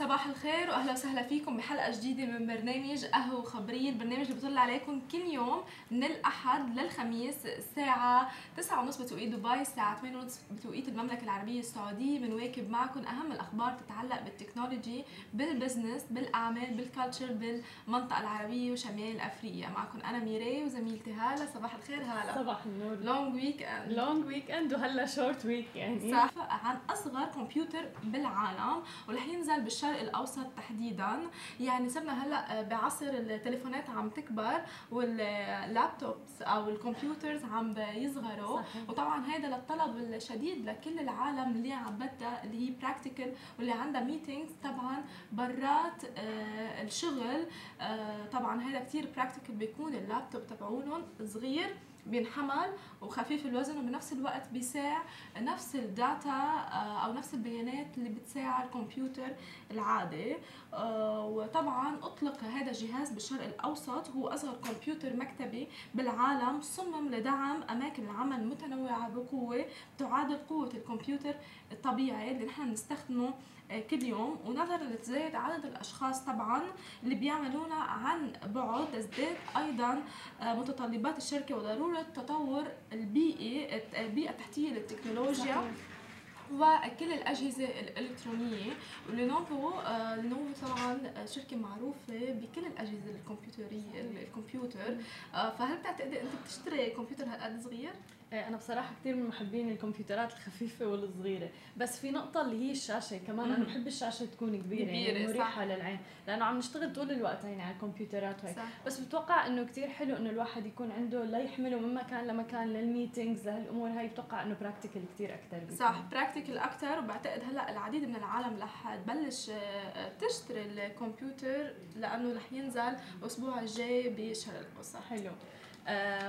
صباح الخير واهلا وسهلا فيكم بحلقة جديدة من برنامج قهوة خبريه البرنامج اللي بيطل عليكم كل يوم من الأحد للخميس الساعة 9:30 بتوقيت دبي الساعة 8:30 بتوقيت المملكة العربية السعودية. بنواكب معكم أهم الأخبار تتعلق بال technology بال business بالأعمال بال culture بالمنطقة العربية وشمال أفريقيا. معكم أنا ميراي وزميلتي هالة. صباح الخير هالة. صباح النور. long weekend long weekend وهلا short week يعني. صح عن أصغر كمبيوتر بالعالم ورح ينزل بالشرق الأوسط تحديدا. يعني صرنا هلأ بعصر التليفونات عم تكبر وال laptops أو ال computers عم بيصغروا صحيح. وطبعا هذا للطلب الشديد لكل العالم اللي عم بدها اللي هي practical واللي عندها meetings طبعا برات آه، الشغل آه، طبعا هذا كتير practical بيكون اللابتوب تبعولهم صغير. بينحمل وخفيف الوزن وبنفس الوقت بيساع نفس الداتا آه، أو نفس البيانات اللي بتساع الكمبيوتر العادي. آه، وطبعا أطلق هذا الجهاز بالشرق الأوسط هو أصغر كمبيوتر مكتبي بالعالم صمم لدعم أماكن العمل متنوعة بقوة تعادل قوة الكمبيوتر الطبيعي اللي نحن بنستخدمه آه، كل يوم ونظرا لتزايد عدد الأشخاص طبعا اللي بيعملونا عن بعد تزداد أيضا آه، متطلبات الشركة وضرورة تطور البيئي البيئة التحتية للتكنولوجيا صحيح. وكل الأجهزة الإلكترونية ولينوفو آه، لينوفو طبعا شركة معروفة بكل الأجهزة الكمبيوترية الكمبيوتر آه، فهل بتعتقدي أنت بتشتري كمبيوتر هالقد صغير؟ إيه، أنا بصراحة كثير من محبين الكمبيوترات الخفيفة والصغيرة. بس في نقطة اللي هي الشاشة كمان أنا. بحب الشاشة تكون كبيرة, كبيرة، يعني صح. مريحة للعين. لأنه عم نشتغل طول الوقت يعني على الكمبيوترات وهيك. بس بتوقع إنه كتير حلو إنه الواحد يكون عنده لا يحمله من مكان لمكان لل meetings لهالأمور هاي. بتوقع إنه practical كتير أكثر صح practical أكثر وبعتقد هلأ العديد من العالم رح تبلش آه، تشتري الكمبيوتر لأنه رح ينزل الأسبوع الجاي بالشرق الاوسط حلو. آه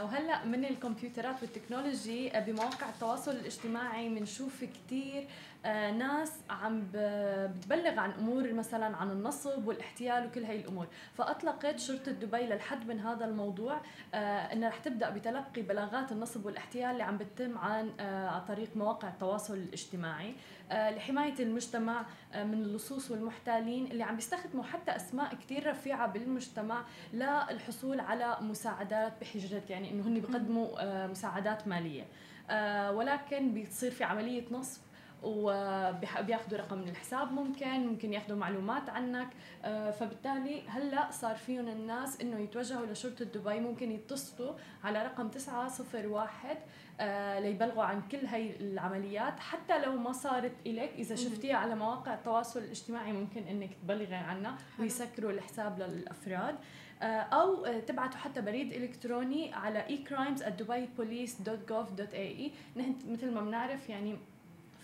وهلأ من الكمبيوترات وال technology آه، بمواقع التواصل الاجتماعي بنشوف كثير آه ناس عم بتبلغ عن أمور مثلا عن النصب والاحتيال وكل هاي الأمور. فأطلقت شرطة دبي للحد من هذا الموضوع آه إنها رح تبدأ بتلقي بلاغات النصب والاحتيال اللي عم بتتم عن آه عن طريق مواقع التواصل الاجتماعي. آه لحماية المجتمع آه من اللصوص والمحتالين اللي عم بيستخدموا حتى أسماء كثير رفيعة بالمجتمع للحصول على مساعدات بحجة يعني إنه هن بيقدموا آه، مساعدات مالية. آه، ولكن بتصير في عملية نصب وبياخذوا رقم من الحساب ممكن ممكن ياخذوا معلومات عنك. آه، فبالتالي هلا صار فيهم الناس إنه يتوجهوا لشرطة دبي ممكن يتصلوا على رقم 901 آه، ليبلغوا عن كل هاي العمليات. حتى لو ما صارت إليك إذا. شفتيها على مواقع التواصل الاجتماعي ممكن إنك تبلغي عنها. ويسكروا الحساب للأفراد. آه، أو تبعتوا حتى بريد إلكتروني على ecrimes@dubaipolice.gov.ae نحن مثل ما بنعرف يعني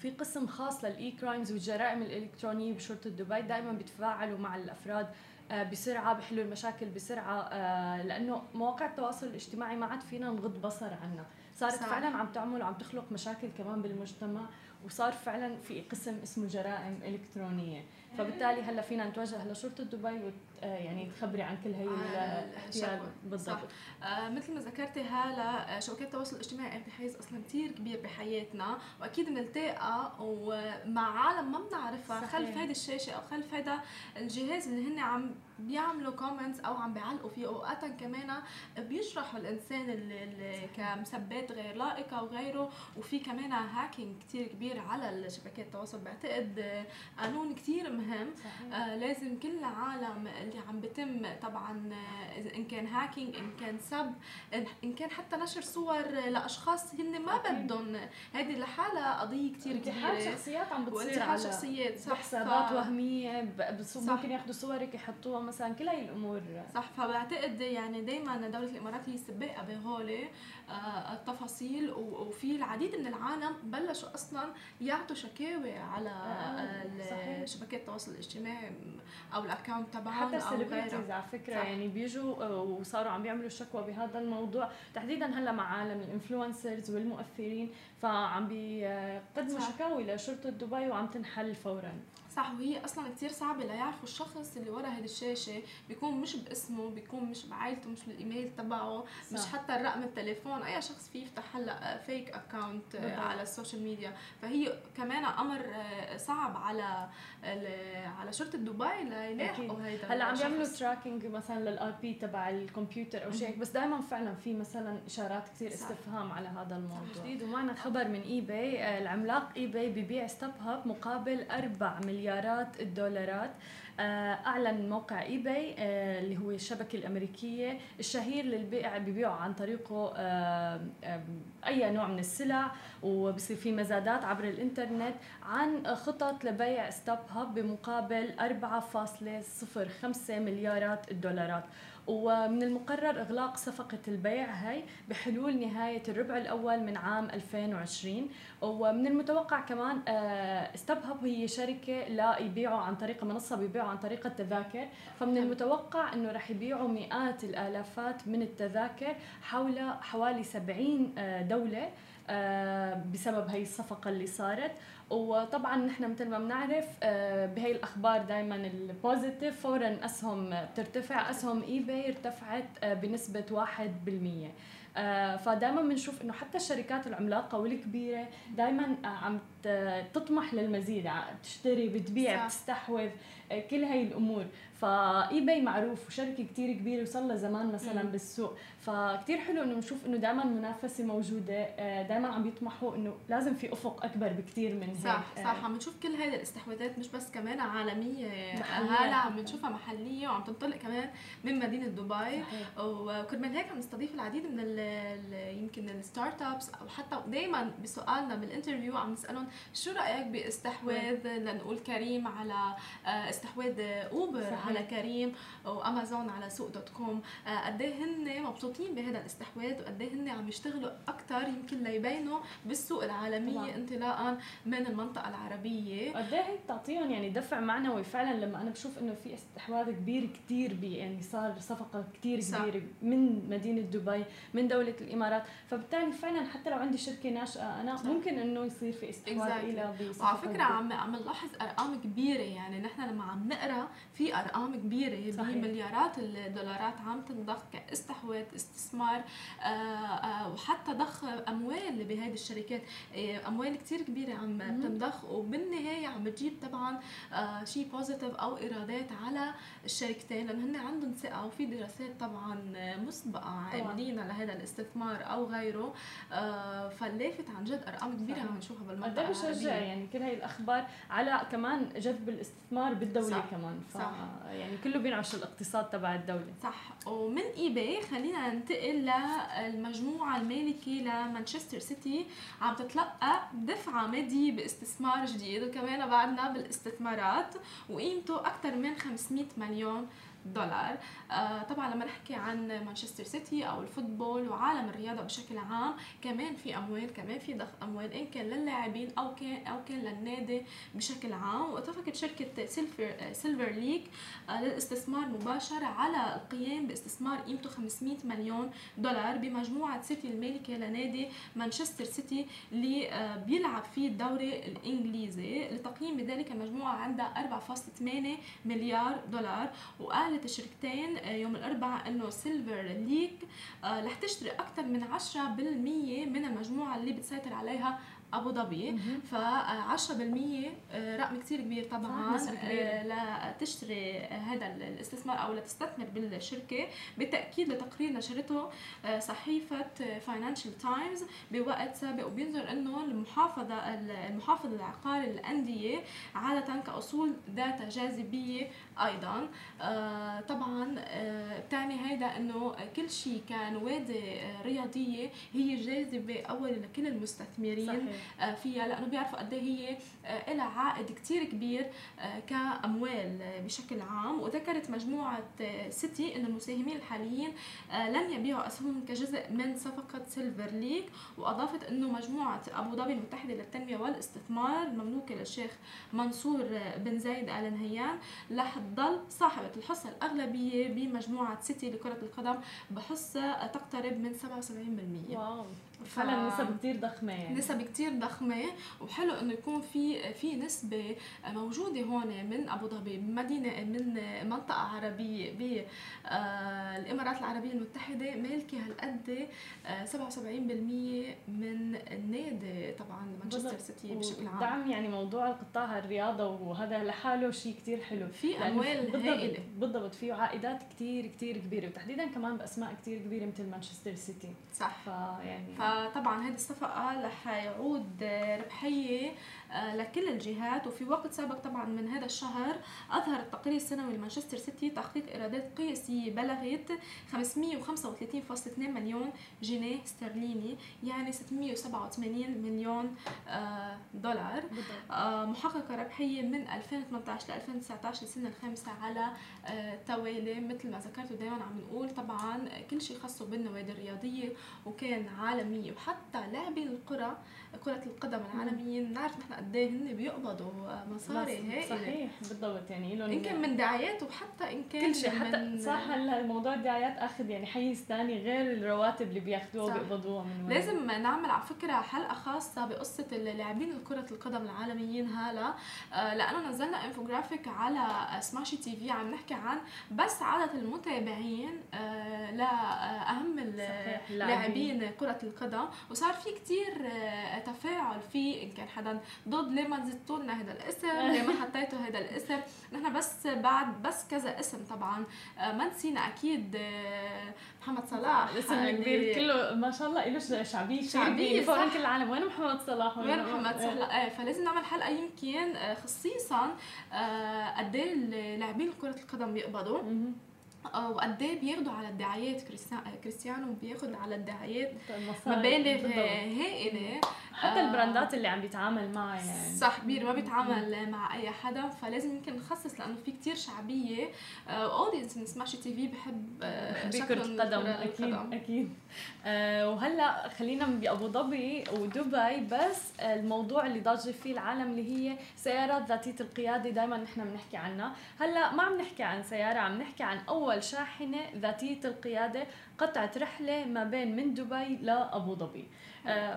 في قسم خاص للإي كرايمز والجرائم الإلكترونية بشرطة دبي دائما بيتفاعلوا مع الأفراد آه، بسرعة بحلوا المشاكل بسرعة آه، لأنه مواقع التواصل الاجتماعي ما عاد فينا نغض بصر عنها صارت صح. فعلا عم تعمل وعم تخلق مشاكل كمان بالمجتمع وصار فعلا في قسم اسمه جرائم إلكترونية فبالتالي هلا فينا نتوجه لشرطة دبي وت آه، يعني تخبري عن كل هي الاحتيال الشكوى. بالضبط آه مثل ما ذكرتي هلا آه، شبكات التواصل الاجتماعي آخدة حيز أصلا كثير كبير بحياتنا وأكيد بنلتقى ومع عالم ما بنعرفها. خلف هيدي الشاشة أو خلف هذا الجهاز اللي هن عم بيعملوا comments أو عم بيعلقوا فيه اوقات كمان بيجرحوا الإنسان اللي, اللي بمسبات غير لائقة وغيره وفي كمان hacking كثير كبير على شبكات التواصل بعتقد آه، قانون كثير مهم صحيح. آه لازم كل العالم اللي عم بتم طبعا آه، إن كان hacking إن كان سب إن كان حتى نشر صور لأشخاص هن ما. بدهم. هذه لحالها قضية كثير انتحال كبيرة. شخصيات عم بتصير على شخصيات صح. حسابات ف- وهمية صح. ممكن ياخذوا صورك يحطوها مثلا كل هاي الأمور. صح. فبعتقد يعني دائما دولة الإمارات هي السباقة بهولي. آه، التفاصيل و- وفي العديد من العالم بلشوا أصلا يعطوا شكاوي على آه، آه،. شبكات التواصل الاجتماعي أو ال account تبعهم حتى ال celebrities على فكرة صح. يعني بيجوا آه، وصاروا عم بيعملوا شكوى بهذا الموضوع تحديدا هلأ مع عالم ال influencers والمؤثرين فعم بيقدموا. شكاوي لشرطة دبي وعم تنحل فورا. صح وهي أصلا كثير صعبة ليعرفوا الشخص اللي ورا هذه الشاشة بيكون مش باسمه بيكون مش بعائلته مش بالإيميل تبعه مش حتى الرقم التليفون أي شخص فيه يفتح هلأ fake account على ال social media. فهي كمان أمر آه، صعب على على شرطة دبي ليلاحقوا هيدا هلأ عم بيعملوا tracking مثلا لل IP تبع الكمبيوتر أو شيء بس دائما فعلا في مثلا إشارات كثير استفهام على هذا الموضوع. جديد ومعنا خبر من eBay آه، العملاق eBay ببيع StubHub مقابل 4 مليارات الدولارات. آه، أعلن موقع eBay آه، اللي هو الشبكة الأمريكية الشهير للبيع ببيعوا عن طريقه أي نوع من السلع وبصير في مزادات عبر الإنترنت عن خطط لبيع StubHub بمقابل 4.05 مليارات الدولارات. ومن المقرر إغلاق صفقة البيع هاي بحلول نهاية الربع الأول من عام 2020 ومن المتوقع كمان StubHub هي شركة لا يبيعوا عن طريق منصة بيبيعوا عن طريق التذاكر. فمن المتوقع أنه رح يبيعوا مئات الآلافات من التذاكر حول حوالي 70 آه، دولة آه، بسبب هي الصفقة اللي صارت. وطبعا نحن مثل ما بنعرف آه، بهي الأخبار دائما ال positive فورا أسهم بترتفع أسهم eBay ارتفعت آه، بنسبة 1% فدائما بنشوف إنه حتى الشركات العملاقة والكبيرة دائما عم تطمح للمزيد تشتري بتبيع بتستحوذ كل هاي الأمور. ف eBay معروف وشركة كتير كبيرة وصار لها زمان مثلا مم. بالسوق. فكتير حلو إنه نشوف إنه دائما المنافسه موجودة آه، دائما عم يطمحوا إنه لازم في أفق أكبر بكتير من هيك. صح صح. عم نشوف كل هيدي الاستحواذات مش بس كمان عالمية هلا عم نشوفها محلية وعم تنطلق كمان من مدينة دبي. وكرمال هيك عم نستضيف العديد من ال يمكن ال startups أو حتى دائما بسؤالنا بال interview عم نسألهم شو رأيك باستحواذ لنقول كريم على آه، استحواذ Uber صحيح. على كريم وامازون على سوق dot com آه، قد إيه هن مبسوطين بهذا الاستحواذ وقد إيه هن عم يشتغلوا أكثر يمكن ليبينوا بالسوق العالمية طبعا. انطلاقا من المنطقة العربية قد إيه هيك بتعطيهم يعني دفع معنوي فعلا لما أنا بشوف إنه في استحواذ كبير كثير بي يعني صار صفقة كثير كبيرة من مدينة دبي من دولة الإمارات فبالتالي فعلا حتى لو عندي شركة ناشئة أنا صح. ممكن إنه يصير في استحواذ إلى وعلى فكرة عم عم نلاحظ أرقام كبيرة يعني نحن لما عم نقرأ في أرقام كبيرة صحيح. بمليارات الدولارات عم تنضخ كاستحواذ استثمار آآ آه، آآ آه، وحتى ضخ أموال بهذه الشركات. آه، أموال كثير كبيرة عم تنضخ وبالنهاية عم بتجيب طبعا شيء positive أو إيرادات على الشركتين لأنه هن عندهم ثقة وفي دراسات طبعا مسبقة عاملين لهذا الاستثمار أو غيره. فاللافت عن جد أرقام كبيرة عم نشوفها بالمنطقة بشجع يعني كل هاي الأخبار على كمان جذب الاستثمار بالدولة صح. كمان. ف... صح. يعني كله بينعش الاقتصاد تبع الدولة. صح. ومن eBay خلينا ننتقل للمجموعة المالكة ل Manchester City. عم تتلقى دفعة مادية باستثمار جديد وكمان بعدنا بالاستثمارات وقيمته أكثر من 500 مليون دولار. آه طبعا لما نحكي عن Manchester City أو ال football وعالم الرياضة بشكل عام كمان في أموال كمان في ضخ أموال إن كان للاعبين أو كان أو كان للنادي بشكل عام. واتفقت شركة Silver Silver Lake آه للاستثمار مباشر على القيام باستثمار قيمته 500 مليون دولار بمجموعة City المالكة لنادي Manchester City اللي آه بيلعب فيه الدوري الإنجليزي. لتقييم بذلك المجموعه عندها 4.8 مليار دولار. وقال قالت الشركتين آه، يوم الأربعاء إنه Silver Lake آه، رح تشتري أكثر من 10% من المجموعة اللي بتسيطر عليها أبو ظبي. ف 10% آه، رقم كثير كبير طبعا لتشتري هذا الاستثمار أو لتستثمر بالشركة. بالتأكيد لتقرير نشرته صحيفة Financial Times بوقت سابق وبينظر إنه المحافظة المحافظ العقاري للانديه عادة كأصول ذات جاذبية أيضا. آه، طبعا آه، بتعني هيدا إنه كل شيء كنوادي آه، رياضية هي جاذبة اول لكل المستثمرين صحيح. فيها لأنه بيعرفوا قد إيه هي لها عائد كتير كبير كأموال بشكل عام. وذكرت مجموعة سيتي إن المساهمين الحاليين لن يبيعوا أسهمهم كجزء من صفقة سيلفر ليك وأضافت إنه مجموعة أبو ظبي المتحدة للتنمية والاستثمار المملوكه للشيخ منصور بن زايد آل نهيان رح تضل صاحبة الحصة الأغلبية بمجموعة سيتي لكرة القدم بحصة تقترب من 77% واو. فعلا نسب كثير ضخمة يعني. نسب كثير ضخمة. وحلو إنه يكون في في نسبة موجودة هون من أبو ظبي مدينة من منطقة عربية بالامارات آه، العربية المتحدة مالكه هالقد 77% من النادي طبعا مانشستر سيتي بشكل عام. دعم يعني موضوع القطاع الرياضة وهذا لحاله شيء كثير حلو. في اموال هائله بالضبط فيه عائدات كثير كثير كبيرة. وتحديدا كمان بأسماء كثير كبيرة مثل مانشستر سيتي. صح. فيعني فطبعا هذه الصفقة رح يعود ربحية لكل الجهات. وفي وقت سابق طبعا من هذا الشهر أظهر التقرير السنوي لمانشستر سيتي تحقيق إيرادات قياسية بلغت 535.2 مليون جنيه استرليني يعني 687 مليون آه، دولار. آه، محققة ربحية من 2018 ل 2019 السنة الخامسة على توالي. مثل ما ذكرت دائما عم نقول طبعا كل شيء خاصه بالنوادي الرياضية وكان عالمية. وحتى لاعبين القرى كرة القدم العالميين بنعرف نحن قد إيه هن بيقبضوا مصاري هائلة. صحيح بالضبط. يعني لهم إن كان من دعايات وحتى إن كان كل شيء حتى صح هلأ موضوع الدعايات آخذ يعني حيز ثاني غير الرواتب اللي بياخذوها وبيقبضوها من وين لازم نعمل على فكرة حلقة خاصة بقصة اللاعبين كرة القدم العالميين هلا. آه، لأنه نزلنا انفوجرافيك على Smashi TV عم نحكي عن بس عدد المتابعين آه، لأهم اللاعبين كرة القدم. وصار في كثير آه، تفاعل فيه إن كان حدا ضد ليه ما زدتوا لنا هذا الاسم؟ ليه ما حطيتوا هذا الاسم؟ نحن بس بعد بس كذا اسم طبعا. آه، ما نسينا أكيد آه، محمد صلاح الاسم الكبير كله ما شاء الله له شعبيه شعبيه فوق كل العالم. وين محمد صلاح؟ وين محمد صلاح؟ إيه فلازم نعمل حلقة يمكن آه، خصيصا قد إيه اللاعبين كرة القدم بيقبضوا. وقد إيه بياخدوا على الدعايات. كريستيانو بياخد على الدعايات مبالغ هائله حتى ال brandات اللي عم بيتعامل معها يعني. صح كبير ما بيتعامل مع أي حدا فلازم يمكن نخصص لأنه في كتير شعبية audience من Smashi TV بحب آه، كرة القدم. أكيد أكيد. آه وهلأ خلينا بأبو ظبي ودبي بس الموضوع اللي ضاجه فيه العالم اللي هي سيارات ذاتية القيادة دائما نحن بنحكي عنها. هلأ ما عم نحكي عن سيارة عم نحكي عن أول شاحنة ذاتية القيادة قطعت رحلة ما بين من دبي لأبو ظبي.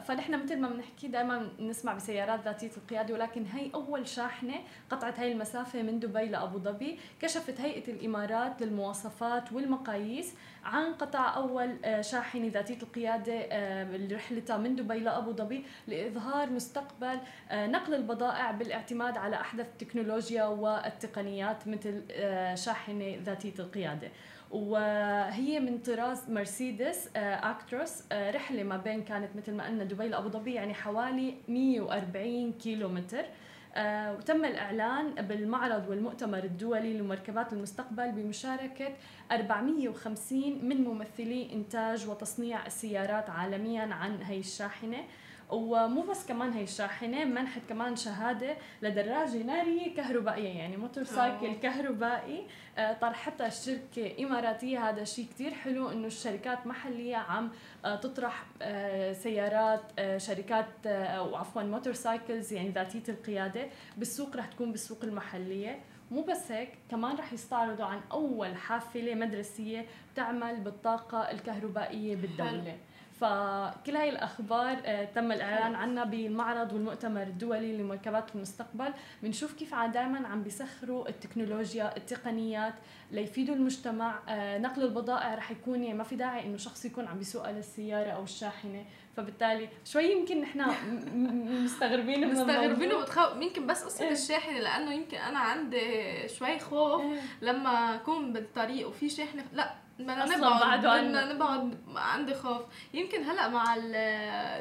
فنحن مثل ما بنحكي دائما نسمع بسيارات ذاتية القيادة ولكن هي أول شاحنة قطعت هي المسافة من دبي لأبو ظبي. كشفت هيئة الإمارات للمواصفات والمقاييس عن قطع أول آه، شاحنة ذاتية القيادة آه، رحلتها من دبي لأبو ظبي لإظهار مستقبل نقل البضائع بالاعتماد على أحدث التكنولوجيا والتقنيات مثل شاحنة ذاتية القيادة. وهي من طراز مرسيدس اكتروس آه، آه، رحلة ما بين كانت مثل ما قلنا دبي لأبو ظبي يعني حوالي 140 كيلو متر آه وتم الإعلان بالمعرض والمؤتمر الدولي لمركبات المستقبل بمشاركة 450 من ممثلي إنتاج وتصنيع السيارات عالميا عن هي الشاحنة. ومو بس كمان هي الشاحنة منحت كمان شهادة لدراجة نارية كهربائية يعني motorcycle كهربائي. آه، طرحتها الشركة إماراتية هذا شيء كتير حلو إنه الشركات محلية عم آه، تطرح آه، سيارات شركات أو عفوا motorcycles يعني ذاتية القيادة بالسوق رح تكون بالسوق المحلية. مو بس هيك كمان رح يستعرضوا عن أول حافلة مدرسية تعمل بالطاقة الكهربائية بالدولة. فكل هاي الأخبار آه، تم الإعلان عنها بالمعرض والمؤتمر الدولي لمركبات المستقبل. بنشوف كيف دائما عم بيسخروا التكنولوجيا التقنيات ليفيدوا المجتمع. آه، نقل البضائع رح يكون يعني ما في داعي إنه شخص يكون عم بيسوق للسيارة أو الشاحنة. فبالتالي شوي يمكن نحن مستغربين من مستغربين وبتخوف يمكن بس قصه إيه؟ الشاحنه لأنه يمكن أنا عندي شوي خوف إيه؟ لما أكون بالطريق وفي شاحنة. لا بدنا نبعد بدنا نبعد عندي خوف. يمكن هلأ مع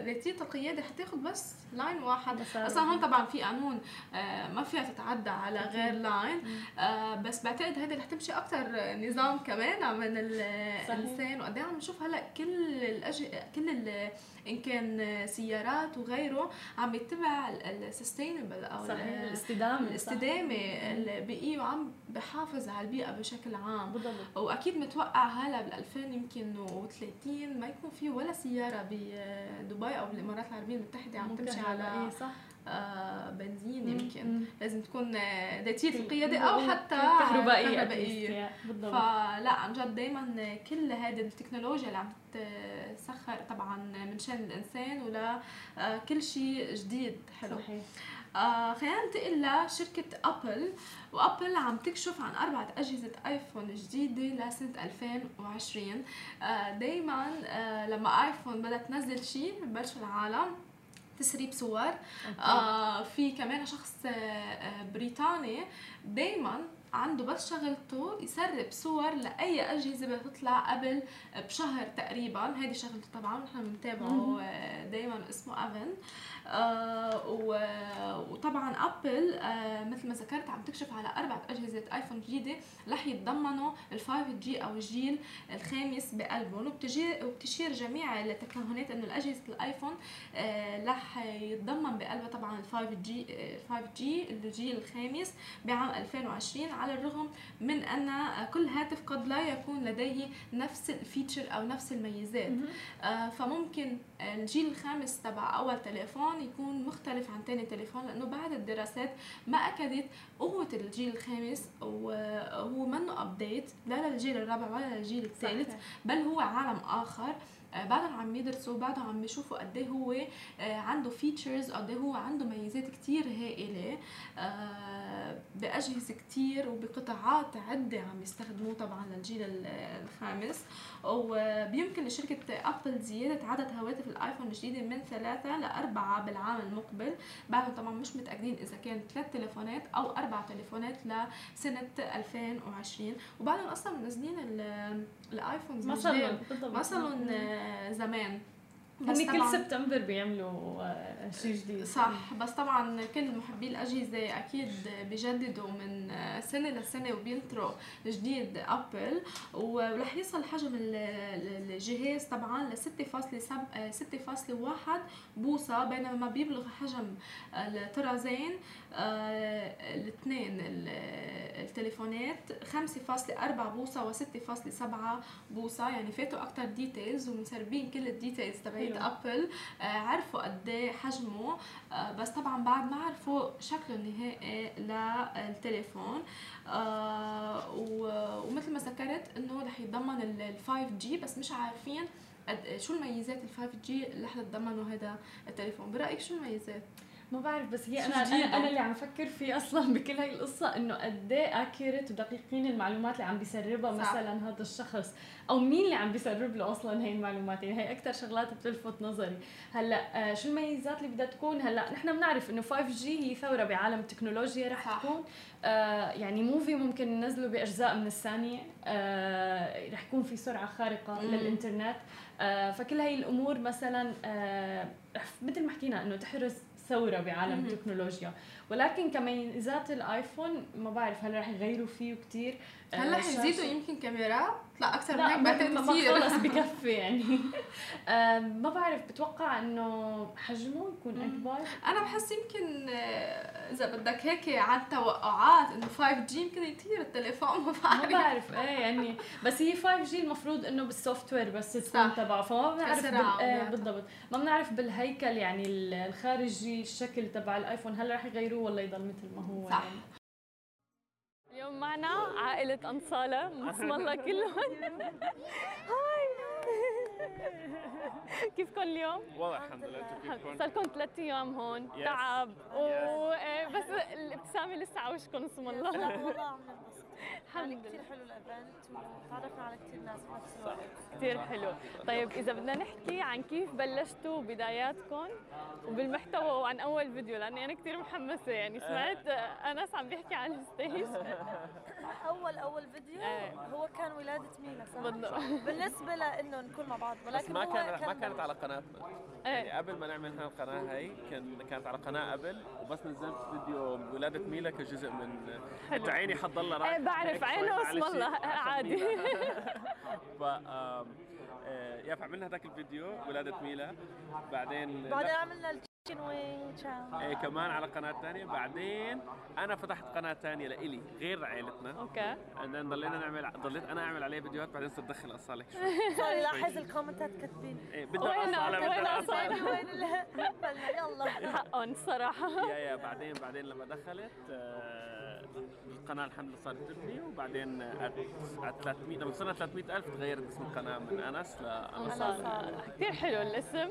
ذاتيه القياده حتاخذ بس line واحد. أصلا هون طبعا في قانون آه، ما فيها تتعدى على غير line آه، بس بعتقد هيدي رح تمشي أكثر نظام كمان من الإنسان. وقد عم نشوف هلأ كل الأج... كل ال... إن كان سيارات وغيره عم يتبع ال sustainable أو صحيح الاستدامة الاستدامة البيئية وعم بحافظ على البيئة بشكل عام. بالضبط. وأكيد متوقع هلا بال 2000 يمكن و30 ما يكون في ولا سيارة بدبي أو بالامارات العربية المتحدة عم تمشي على إيه صح. آه، بنزين. يمكن. مم. لازم تكون ذاتية القيادة أو حتى كهربائية. كهربائية فلا عن جد دائما كل هذه التكنولوجيا اللي عم تسخر طبعا من شأن الإنسان ولا آه، كل شيء جديد حلو. صحيح. آه خلينا ننتقل لشركة أبل. وأبل عم تكشف عن أربعة أجهزة آيفون جديدة لسنة 2020 آه دايما آه لما آيفون بدها تنزل شيء ببلش العالم تسريب صور. آه في كمان شخص آه، بريطاني. دايما عنده بس شغلته يسرب صور لأي أجهزة بدها تطلع قبل بشهر تقريبا. هذه شغلته طبعا نحن بنتابعه. آه، دايما اسمه أفن. آه وطبعا أبل آه مثل ما ذكرت عم تكشف على اربعه أجهزة آيفون جديدة رح يتضمنوا ال 5G أو الجيل الخامس بقلبهم. وبتشير جميع التكهنات إنه الأجهزة ال iPhone آه رح يتضمن بقلبها طبعا ال 5G 5G الجيل الخامس بعام 2020 على الرغم من أن كل هاتف قد لا يكون لديه نفس ال feature أو نفس الميزات. آه، فممكن الجيل الخامس تبع أول تليفون يكون مختلف عن تاني تليفون لأنه بعد الدراسات ما أكدت قوة الجيل الخامس وهو منه update لا للجيل الرابع ولا للجيل الثالث. بل هو عالم آخر آه، بعدهم عم يدرسوا بعدهم عم يشوفوا قد إيه هو آه، عنده features قد إيه هو عنده ميزات كتير هائلة آه، بأجهزة كتير وبقطاعات عدة عم يستخدموه طبعا للجيل ال- الخامس. وبيمكن لشركة أبل زيادة عدد هواتف الآيفون الجديدة من ثلاثة لأربعة بالعام المقبل. بعدهم طبعا مش متأكدين إذا كان ثلاث تليفونات أو أربع تليفونات لسنة 2020 وبعدهم أصلا منزلين ال- الآيفونز مثلا مثلا آه، زمان. هن كل طبعاً- سبتمبر بيعملوا آه، شيء جديد. صح. بس طبعا كل محبي الأجهزة أكيد بيجددوا من سنة لسنة وبينطروا جديد أبل. ورح يصل حجم ال- ال- الجهاز طبعا ل 6.1 بوصة بينما ما بيبلغ حجم الطرازين آه، الاثنين ال- التليفونات 5.4 بوصة و6.7 بوصة يعني فاتوا أكثر details ومسربين كل ال details تبعت. ابل آه، عرفوا قد إيه حجمه. آه، بس طبعا بعد ما عرفوا شكله النهائي للتليفون. آه، ومثل ما ذكرت إنه رح يتضمن ال 5 G بس مش عارفين قد شو الميزات ال 5 G اللي رح تتضمنه هذا التليفون. برأيك شو الميزات؟ ما بعرف بس هي أنا أنا, أنا؟ اللي عم فكر فيه أصلا بكل هاي القصة إنه قد إيه accurate ودقيقين المعلومات اللي عم بيسربها صح. مثلا هذا الشخص أو مين اللي عم بيسرب له أصلا هي المعلومات يعني هي أكثر شغلات بتلفت نظري هلأ آه شو الميزات اللي بدها تكون هلأ نحن بنعرف إنه 5 G هي ثورة بعالم التكنولوجيا رح صح. تكون آه يعني movie ممكن ننزله بأجزاء من الثانية آه رح يكون في سرعة خارقة مم. للإنترنت آه فكل هاي الأمور مثلا آه مثل ما حكينا إنه تحرز ثورة بعالم. التكنولوجيا ولكن كميزات الايفون ما بعرف هل رح يغيروا فيه كثير هلا حيزيدوا يمكن كاميرات لا أكثر من لا هيك بعتقد كثير خلص بكفي يعني. آه، ما بعرف بتوقع إنه حجمه يكون. أكبر؟ أنا بحس يمكن آه، إذا بدك هيك عن توقعات إنه 5 جي يمكن يطير التليفون ما ما بعرف. بعرف إيه يعني. بس هي 5 G المفروض إنه بال software بس تكون. تبعه. فما بنعرف بال... وبيعطى. بالضبط. ما بنعرف بالهيكل يعني ال- الخارجي الشكل تبع الآيفون هل رح يغيروه ولا يضل مثل ما هو صح. يعني. اليوم معنا عائلة أنصالة. بسم الله كلهم. Hi. كيفكم اليوم؟ والله الحمد لله أنتم كيفكم؟ صار لكم ثلاث أيام هون. تعب. و... إيه، بس الابتسامة لسه على وشكم اسم الله. لا والله عم ننبسط الحمد يعني لله. كثير حلو ال event وتعرفنا على كثير ناس بنفس الوقت. كثير حلو. طيب إذا بدنا نحكي عن كيف بلشتوا بداياتكم وبالمحتوى وعن أول فيديو لأني أنا كثير محمسة يعني سمعت أنس عم بيحكي عن ال stage. أول أول فيديو إيه. هو كان ولادة مينا صح؟ بالنسبة لإنه نكون مع بعض بس ولكن ما هو كان ما كان كانت على قناتنا يعني إيه. قبل ما نعمل هاي القناة هي كان كانت على قناة قبل وبس نزلت فيديو ولادة ميلا كجزء من. انت عيني حتضلها رايحه إيه بعرف عينه اسم الله. عادي. ف آه، يا فعملنا هذاك الفيديو ولادة ميلا بعدين بعدين عملنا chicken wing إيه كمان على قناة ثانية بعدين أنا فتحت قناة ثانية لإلي غير عائلتنا okay. بعدين ضلينا نعمل ضليت أنا أعمل عليه فيديوهات بعدين صرت أدخل أصالة شوي صار يلاحظ الكومنتات كاتبين. إيه بدنا أصالة بدنا؟ أصالة. وين يلا. حقهم صراحة يا يا بعدين بعدين لما دخلت آه، القناة الحمد لله صارت تبني وبعدين على 300 لما وصلنا 300 ألف تغيرت اسم القناة من أنس لأنصالة صار كثير حلو الاسم.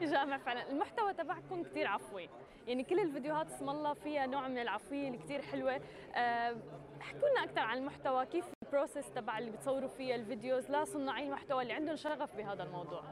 جامع فعلا. المحتوى تبعكم كثير عفوي. يعني كل الفيديوهات اسم الله فيها نوع من العفوية اللي كثير حلوة. أه، احكوا لنا أكثر عن المحتوى. كيف ال process تبع اللي بتصوروا فيها ال videos؟ لصناعي المحتوى اللي عندهم شغف بهذا الموضوع.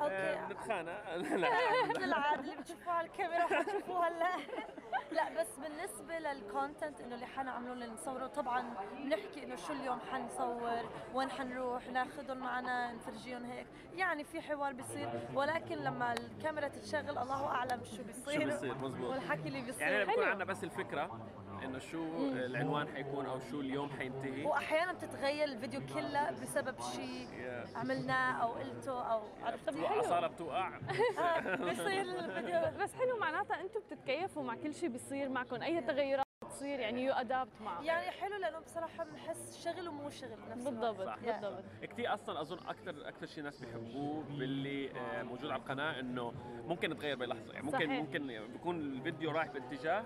okay. نتخانق. لا مثل العادة اللي بتشوفوها على الكاميرا حتشوفوها هلا. لا بس بالنسبة لل content إنه اللي حنعمله اللي نصوره طبعا بنحكي إنه شو اليوم حنصور وين حنروح ناخذهم معنا نفرجيهم هيك. يعني في حوار بيصير ولكن لما الكاميرا تتشغل الله أعلم شو بيصير. شو بيصير مزبوط. والحكي اللي بيصير. يعني بكون. عندنا بس الفكرة إنه شو العنوان حيكون أو شو اليوم حينتهي. وأحيانا بتتغير الفيديو كله بسبب شيء Yeah. عملناه أو قلته أو عرفتي؟ اصاله بتوقع آه، بيصير الفيديو. بس حلو معناتها أنتم بتتكيفوا مع كل شيء بيصير معكم. أي تغيرات بتصير يعني يو ادابت معه يعني حلو لأنه بصراحة بنحس شغل ومو شغل بنفس. بالضبط صح. بالضبط. كثير أصلا أظن أكثر أكثر شيء ناس بيحبوه باللي آه، موجود على القناة إنه ممكن يتغير بلحظه يعني ممكن صحيح. ممكن بيكون الفيديو رايح باتجاه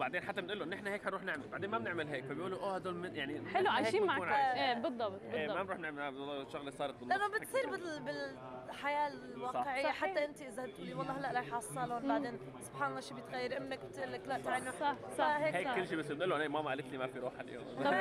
وبعدين حتى بنقول له نحن هيك حنروح نعمل بعدين ما بنعمل هيك فبيقولوا أوه هدول من يعني حلو هيك عايشين معكم عايشين. إيه بالضبط إيه ما بالضبط بنروح نعمل والله الشغله صارت بالنص لأنه هيك بتصير. بالحياة الواقعية صحيح. حتى أنت إذا تقولي والله هلأ رايحه على الصالون بعدين سبحان الله شو بيتغير أمك بتقول لك لا تعالي نروح صح صح هيك صح. كل شيء بس بنقول له "إيه، ماما قالت لي ما في روحه اليوم طب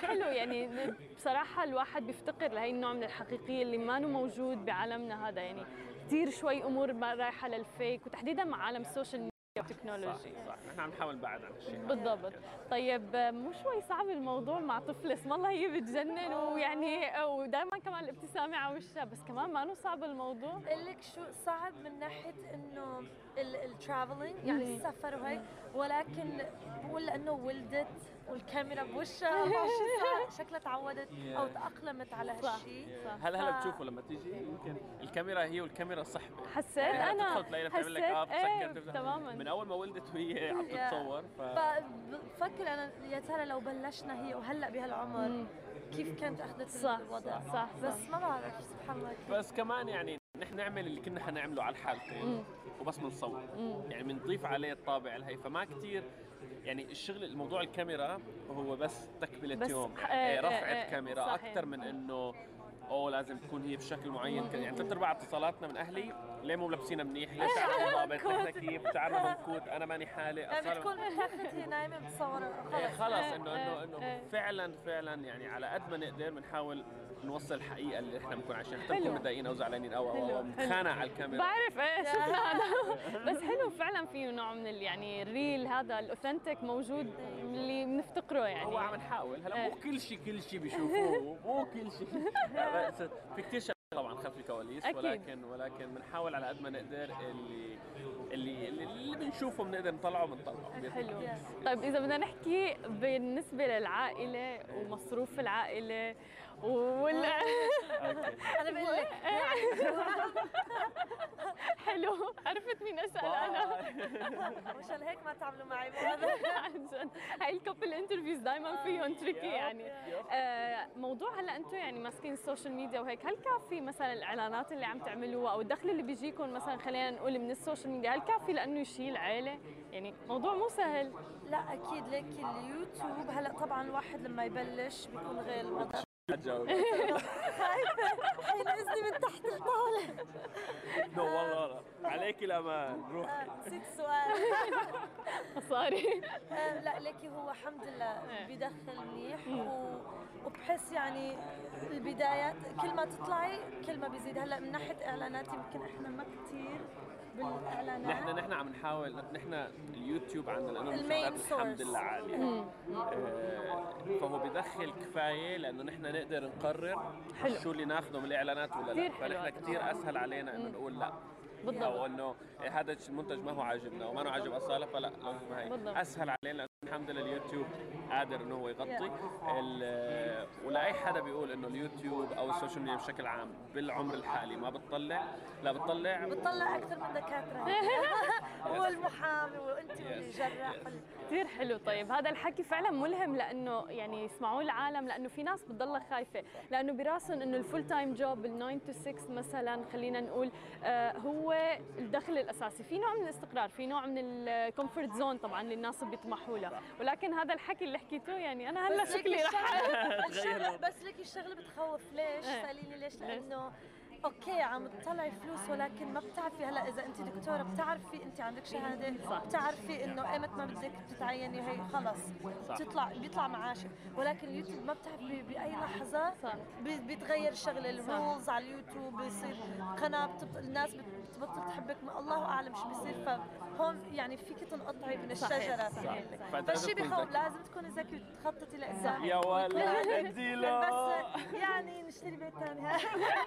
حلو يعني بصراحة الواحد بيفتقر لهي النوع من الحقيقية اللي ما موجود بعالمنا هذا يعني كثير شوي أمور ما رايحة لل fake وتحديدا مع عالم ال social media صح نحن عم نحاول نبعد عن هالشيء بالضبط. طيب مو شوي صعب الموضوع مع طفل اسم الله هي بتجنن ويعني ودائما كمان الابتسامة على وشها بس كمان مانو صعب الموضوع. بقول لك شو صعب من ناحية إنه ال traveling يعني السفر وهيك. ولكن بقول لأنه ولدت والكاميرا بوشها 24 ساعة شكلها تعودت أو تأقلمت على صح. هالشيء صح. هلا هلا بتشوفوا لما تيجي؟ يمكن الكاميرا هي والكاميرا صحبه حسيت يعني لك حسيت تفتح. تماما. من أول ما ولدت وهي عم. تتصور ف فبفكر أنا يا ترى لو بلشنا هي وهلأ بهالعمر كيف كانت اخذت صح الوضع؟ صح صح بس ما بعرف سبحان الله. كيف. بس كمان يعني نحن نعمل اللي كنا حنعمله على الحالتين وبس بنصور يعني بنضيف عليه الطابع الهي فما كتير يعني الشغل الموضوع الكاميرا هو بس تكملة بس يوم. يعني آه، رفع آه، آه، الكاميرا صحيح. أكثر من إنه اوه لازم تكون هي بشكل معين يعني ثلاث أرباع اتصالاتنا من أهلي ليه مو لابسينها منيح؟ ليه شعرنا ضابط؟ نحن كيف؟ شعرنا منكوت؟ أنا ماني حالق بتكون متاخذ هي نايمة بتصور إيه خلص خلص انه انه إيه، انه إيه. فعلا فعلا يعني على قد ما نقدر بنحاول نوصل الحقيقة اللي إحنا بنكون عايشينها حتى. نكون متضايقين أو زعلانين أو أو أو. بنتخانق على الكاميرا بعرف إيه هذا بس حلو فعلا فيه نوع من ال- يعني الريل هذا الأوثنتيك موجود اللي بنفتقره يعني هو عم نحاول هلا إيه. مو كل شيء كل شيء بيشوفوه مو كل شيء في كثير شغلات طبعا خلف الكواليس أكيد. ولكن ولكن بنحاول على قد ما نقدر اللي اللي اللي, اللي بنشوفه بنقدر نطلعه بنطلعه حلو. طيب إذا بدنا نحكي بالنسبة للعائلة ومصروف العائلة وال okay. أنا بقول لك. حلو. عرفت مين أسأل أنا. مشان هيك ما تعملوا معي عن جد هاي ال couple interviews دائما فيهم tricky يعني. آه، موضوع هلا أنتم يعني ماسكين ال social media وهيك هل كافي مثلا الإعلانات اللي عم تعملوها أو الدخل اللي بيجيكم مثلا خلينا نقول من ال social media هل كافي لأنه يشيل عائله يعني موضوع مو سهل. لا أكيد. ليك اليوتيوب هلا طبعا الواحد لما يبلش بيكون غير الوضع حين اذني من تحت الطاولة. نو والله والله عليك الأمان. روحي آه، نسيت السؤال. مصاري آه، لا ليكي هو الحمد لله بيدخل منيح و... وبحس يعني البدايات كل ما تطلعي كل ما بيزيد. هلا من ناحية إعلانات يمكن إحنا ما كثير بالإعلانات نحن نحن عم نحاول نحن اليوتيوب عندنا لأنه المشاهدات الحمد. لله عالية آه، فهو بدخل كفاية لأنه نحن نقدر نقرر حلو. شو اللي ناخذه من الإعلانات ولا لا فنحن. كثير أسهل علينا إنه نقول لا بالضبط. أو إنه هذا المنتج ما هو عاجبنا وما هو عاجب أصالة فلا هي. أسهل علينا لأنه الحمد لله اليوتيوب قادر إنه هو يغطي. ولأي حدا بيقول إنه اليوتيوب أو السوشيال ميديا بشكل عام بالعمر الحالي ما بتطلع؟ لا بتطلع. بتطلع أكثر من دكاترة. والمحامي وأنت والجراح وال- كثير حلو. طيب هذا الحكي فعلا ملهم لأنه يعني يسمعوه العالم لأنه في ناس بتضلها خايفة. لأنه براسهم إنه ال full-time job ال 9 to 6 مثلا خلينا نقول آه هو الدخل الأساسي في نوع من الاستقرار في نوع من ال comfort zone طبعا اللي الناس بيطمحوا لها ولكن هذا الحكي اللي حكيته يعني أنا هلا شكلي رح بس ليكي الشغله بتخوف ليش؟ إيه. سأليني ليش؟ لأنه أوكي عم تطلعي فلوس ولكن ما بتعرفي هلا إذا انت دكتورة بتعرفي انت عندك شهادة صح. بتعرفي إنه إيمت ما بدك تتعيني هي خلص. بتطلع بيطلع معاشك ولكن اليوتيوب ما بتعرفي بأي لحظة صح. بيتغير الشغله ال rules على اليوتيوب بيصير قناة. الناس بت- بتبطل تحبك ما الله أعلم شو بيصير فهون يعني فيك تنقطعي من الشجرة. تكون بخوف ذكي. لازم تكوني ذكي وتخططي لقدام يا ولد اديله بس يعني نشتري بيت ثاني.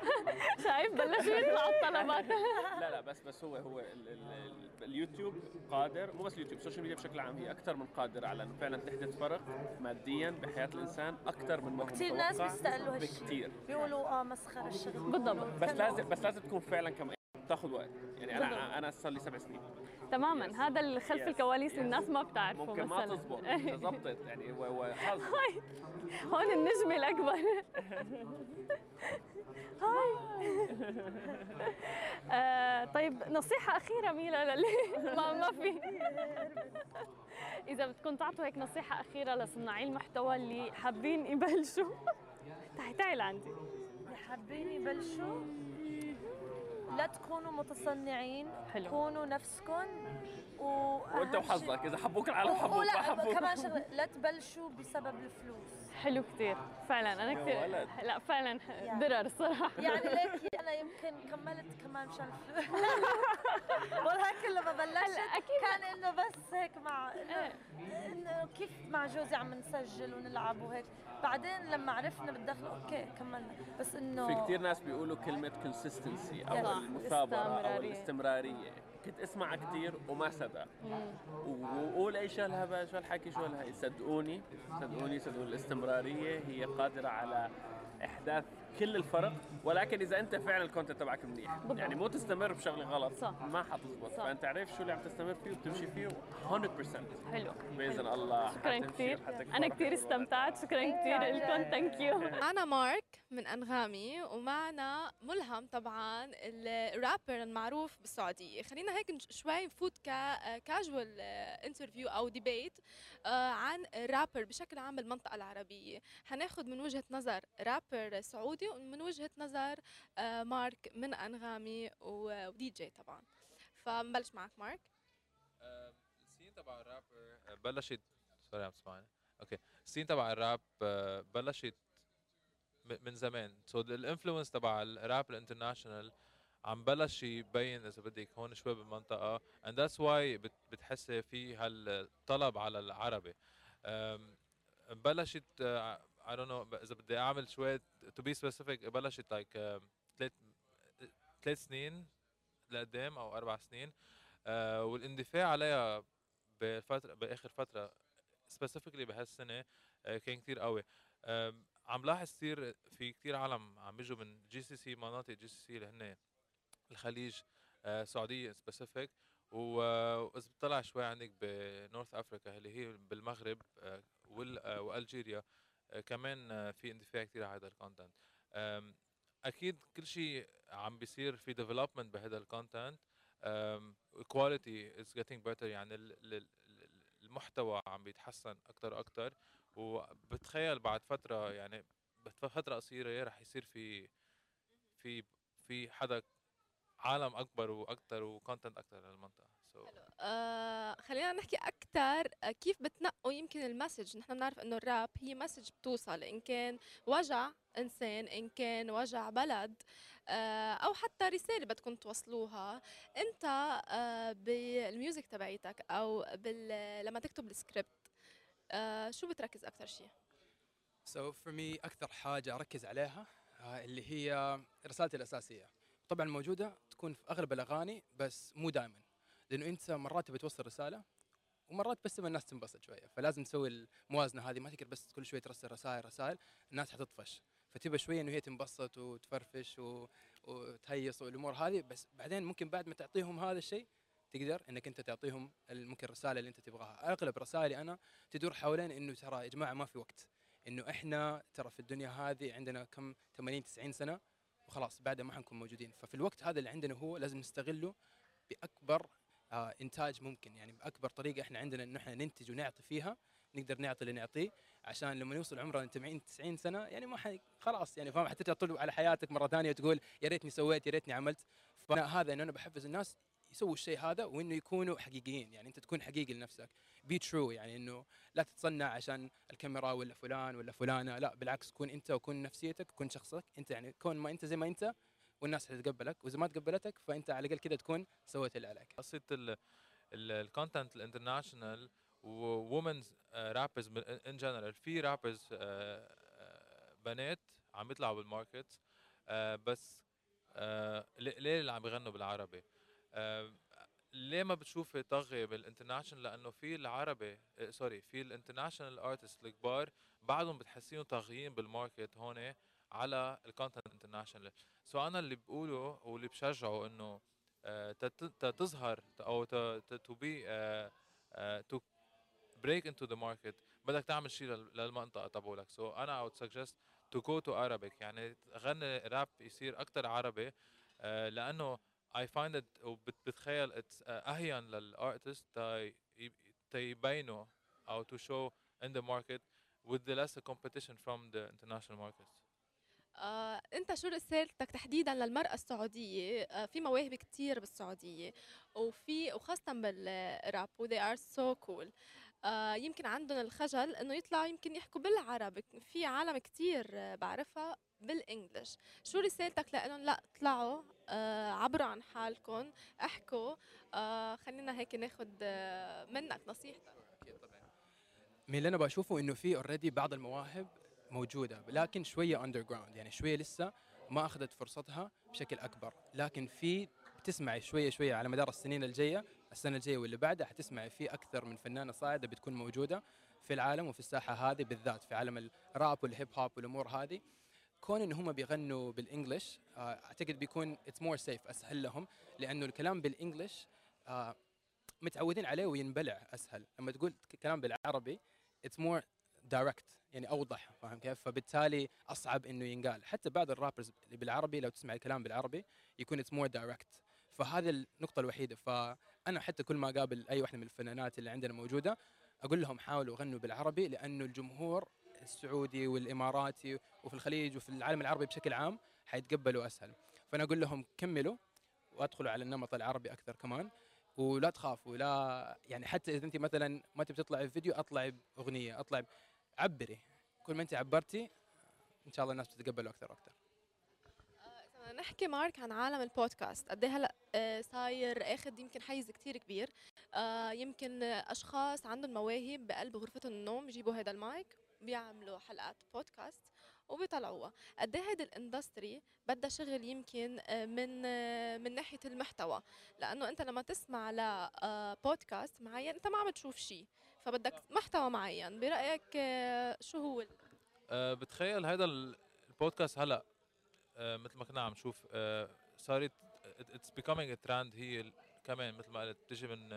شايف؟ بلشوا يطلعوا الطلبات. لا لا بس بس هو هو ال ال ال اليوتيوب قادر مو بس اليوتيوب السوشيال ميديا بشكل عام هي أكثر من قادره على إنه فعلا تحدث فرق ماديا بحياة الإنسان أكثر من ما هو كثير ناس بيستقلوا هالشيء بكثير بيقولوا آه مسخرة الشغل. بالضبط. بس لازم بس لازم تكون فعلا كمان تاخذ وقت. يعني أنا أنا صار لي سبع سنين. تماما. هذا اللي خلف Yes. الكواليس Yes. الناس ما بتعرفه ممكن ما مثلا. تزبط. زبطت يعني هو هو حظ. هون النجم الأكبر. هاي. آه طيب نصيحة أخيرة ميلا للي ما ما في. إذا بدكم تعطوا هيك نصيحة أخيرة لصناعي المحتوى اللي حابين يبلشوا. تعي تعي لعندي. اللي حابين يبلشوا؟ لا تكونوا متصنعين حلو. كونوا نفسكم و وأنت وحظك إذا حبوك العالم حبوك ما ولا حبوك كمان شغله لا تبلشوا بسبب الفلوس حلو كثير فعلا أنا يا كثير. لا فعلا يعني. درر الصراحة يعني ليك أنا يمكن كملت كمان مشان الفلوس ولكن لما بلشت أكيد. كان إنه بس هيك مع إنه إيه. إنه كيف مع جوزي عم نسجل ونلعب وهيك بعدين لما عرفنا بالدخل أوكي كملنا بس إنه في كثير ناس بيقولوا كلمة consistency صح. أو المثابرة أو الاستمرارية. الاستمرارية كنت أسمع كثير وما صدق وقول أي شو هالهبل شو هالحكي شو هالهي صدقوني صدقوني صدقوني الاستمرارية هي قادرة على إحداث كل الفرق ولكن إذا أنت فعلا ال content تبعك منيح. يعني مو تستمر بشغلة غلط صح. ما حتزبط. صح. فأنت عارف شو اللي عم تستمر فيه وبتمشي فيه 100% حلو. بإذن الله شكرا كثير. أنا كثير. استمتعت. شكرا كثير. لكم thank you معنا مارك من أنغامي ومعنا ملهم طبعا الرابر المعروف بالسعودية. خلينا هيك شوي نفوت casual interview أو debate عن الرابر بشكل عام بالمنطقة العربية. حناخد من وجهة نظر رابر سعودي ومن وجهة نظر آه، مارك من أنغامي و- ودي جي طبعا. فنبلش معك مارك. آم، ال scene تبع الراب آه، بلشت sorry عم تسمعني. أوكي. ال scene تبع الراب آه، بلشت من زمان. so ال influence تبع الراب ال international عم بلش يبين إذا بدك هون شوي بالمنطقة that's why بت- بتحسي في هالطلب على العربي. بلشت آه، I don't know إذا بدي أعمل شوي to be specific بلشت like ثلاث ثلاث سنين لقدام أو أربع سنين. آه والاندفاع عليها بفترة بآخر فترة سبيسيفيكلي بهالسنة آه كان كثير قوي. عم لاحظ كثير في كثير عالم عم بيجوا من جي سي سي مناطق جي سي سي اللي هن الخليج آه سعودية specific واذا بتطلع شوي عندك ب North Africa اللي هي بالمغرب آه وال- آه و Algeria آه كمان آه في اندفاع كثير على هذا ال content أكيد كل شيء عم بيصير في development بهذا ال content quality is getting better يعني ال- ال- ال- المحتوى عم بيتحسن أكثر وأكثر وبتخيل بعد فترة يعني بفتره قصيرة رح يصير في في في حدا عالم أكبر وأكثر و content أكثر للمنطقة. so so, آه خلينا نحكي أكثر آه كيف بتنقوا يمكن ال message؟ نحن بنعرف إنه الراب هي message بتوصل إن كان وجع إنسان إن كان وجع بلد آه أو حتى رسالة بدكم توصلوها. أنت آه بال music تبعيتك أو بال... لما تكتب السكريبت آه شو بتركز أكثر شيء؟ So for me أكثر حاجة أركز عليها آه، اللي هي رسالتي الأساسية. طبعا موجودة تكون في أغلب الأغاني بس مو دائما لأنه أنت مرات تبي توصل رسالة ومرات بس الناس تنبسط شوية فلازم تسوي الموازنة هذه. ما تقدر بس كل شوية ترسل رسائل رسائل الناس حتطفش. فتبى شوية إنه هي تنبسط وتفرفش و... وتهيص والأمور هذه بس بعدين ممكن بعد ما تعطيهم هذا الشيء تقدر إنك أنت تعطيهم ممكن الرسالة اللي أنت تبغاها. أغلب رسائلي أنا تدور حوالين إنه ترى يا جماعة ما في وقت. إنه إحنا ترى في الدنيا هذه عندنا كم؟ 80 90 سنة وخلاص بعدها ما حنكون موجودين. ففي الوقت هذا اللي عندنا هو لازم نستغله بأكبر إنتاج ممكن. يعني باكبر طريقة إحنا عندنا إنه إحنا ننتج ونعطي فيها نقدر نعطي اللي نعطيه عشان لما يوصل عمرنا 80 90 سنة يعني ما حي خلاص يعني فاهم حترجع تطلب على حياتك مرة ثانية وتقول يا ريتني سويت يا ريتني عملت. هذا إنه أنا بحفز الناس يسووا الشيء هذا وإنه يكونوا حقيقيين يعني أنت تكون حقيقي لنفسك. be true يعني إنه لا تتصنع عشان الكاميرا ولا فلان ولا فلانة لا بالعكس كون أنت وكون نفسيتك كون شخصك أنت يعني كون ما أنت زي ما أنت والناس حتتقبلك وإذا ما تقبلتك فأنت على الأقل كده تكون سويت اللي عليك قصه ال content ال international women rappers in general في rappers بنات عم يطلعوا بال market آه، بس آه، ليه اللي عم يغنوا بالعربي؟ آه، ليه ما بتشوفي طغي بال international لأنه في العربي آه، sorry في ال international artist الكبار بعدهم بتحسيهم طاغيين بال market هون على ال content international so أنا اللي بقوله واللي بشجعه إنه آه، تظهر أو to be to break into the market. بدك تعمل شيء لل- للمنطقة تبعولك. so so أنا would suggest to go to Arabic. يعني غني راب يصير أكثر عربي آه، لأنه I find it وبتخيل آه، أهين لل artist تيبينوا أو to show in the market with the less competition from the international markets. آه، انت شو رسالتك تحديدا للمرأة السعودية؟ آه، في مواهب كتير بالسعودية وفي وخاصة بالراب و they are so cool. آه، يمكن عندهم الخجل إنه يطلعوا يمكن يحكوا بالعربي. في عالم كتير آه، بعرفها بال English. شو رسالتك لهم لا اطلعوا آه، عبروا عن حالكم احكوا. آه، خلينا هيك ناخد آه، منك نصيحتك. أكيد من اللي أنا بشوفه إنه في already بعض المواهب موجودة لكن شوية underground يعني شوية لسه ما أخذت فرصتها بشكل أكبر. لكن في بتسمعي شوية شوية على مدار السنين الجاية السنة الجاية واللي بعدها حتسمعي في أكثر من فنانة صاعدة بتكون موجودة في العالم وفي الساحة هذه بالذات في عالم الراب والهيب هوب والأمور هذه. كون إن هم بيغنوا بال English آه، أعتقد بيكون it's more safe أسهل لهم لأنه الكلام بال English آه، متعودين عليه وينبلع أسهل. لما تقول كلام بالعربي it's more direct يعني أوضح فاهم كيف؟ فبالتالي أصعب إنه ينقال. حتى بعض ال rappers اللي بالعربي لو تسمع الكلام بالعربي يكون it's more direct فهذه النقطة الوحيدة. فأنا حتى كل ما أقابل أي واحدة من الفنانات اللي عندنا موجودة أقول لهم حاولوا غنوا بالعربي لأنه الجمهور السعودي والإماراتي وفي الخليج وفي العالم العربي بشكل عام حيتقبلوا أسهل. فأنا أقول لهم كملوا وأدخلوا على النمط العربي أكثر كمان. ولا تخافوا لا يعني حتى إذا أنت مثلا ما تبي تطلعي في فيديو أطلعي بأغنية أطلعي عبري. كل ما انت عبرتي إن شاء الله الناس بتتقبلوا أكثر وأكثر. بدنا نحكي مارك عن عالم البودكاست قد إيه هلأ آه، صاير آخذ يمكن حيز كتير كبير. آه، يمكن آه، أشخاص عندهم مواهب بقلب غرفتهم النوم بيجيبوا هذا المايك بيعملوا حلقات بودكاست وبيطلعوها. قد إيه هيدي الإندستري بدها شغل يمكن آه، من آه، من ناحية المحتوى؟ لأنه أنت لما تسمع لبودكاست معين أنت ما عم تشوف شيء فبدك محتوى معين برأيك آه، شو هو؟ أه بتخيل هذا ال- البودكاست هلأ أه مثل ما كنا عم نشوف أه صارت it's becoming a trend. هي كمان مثل ما قلت بتجي من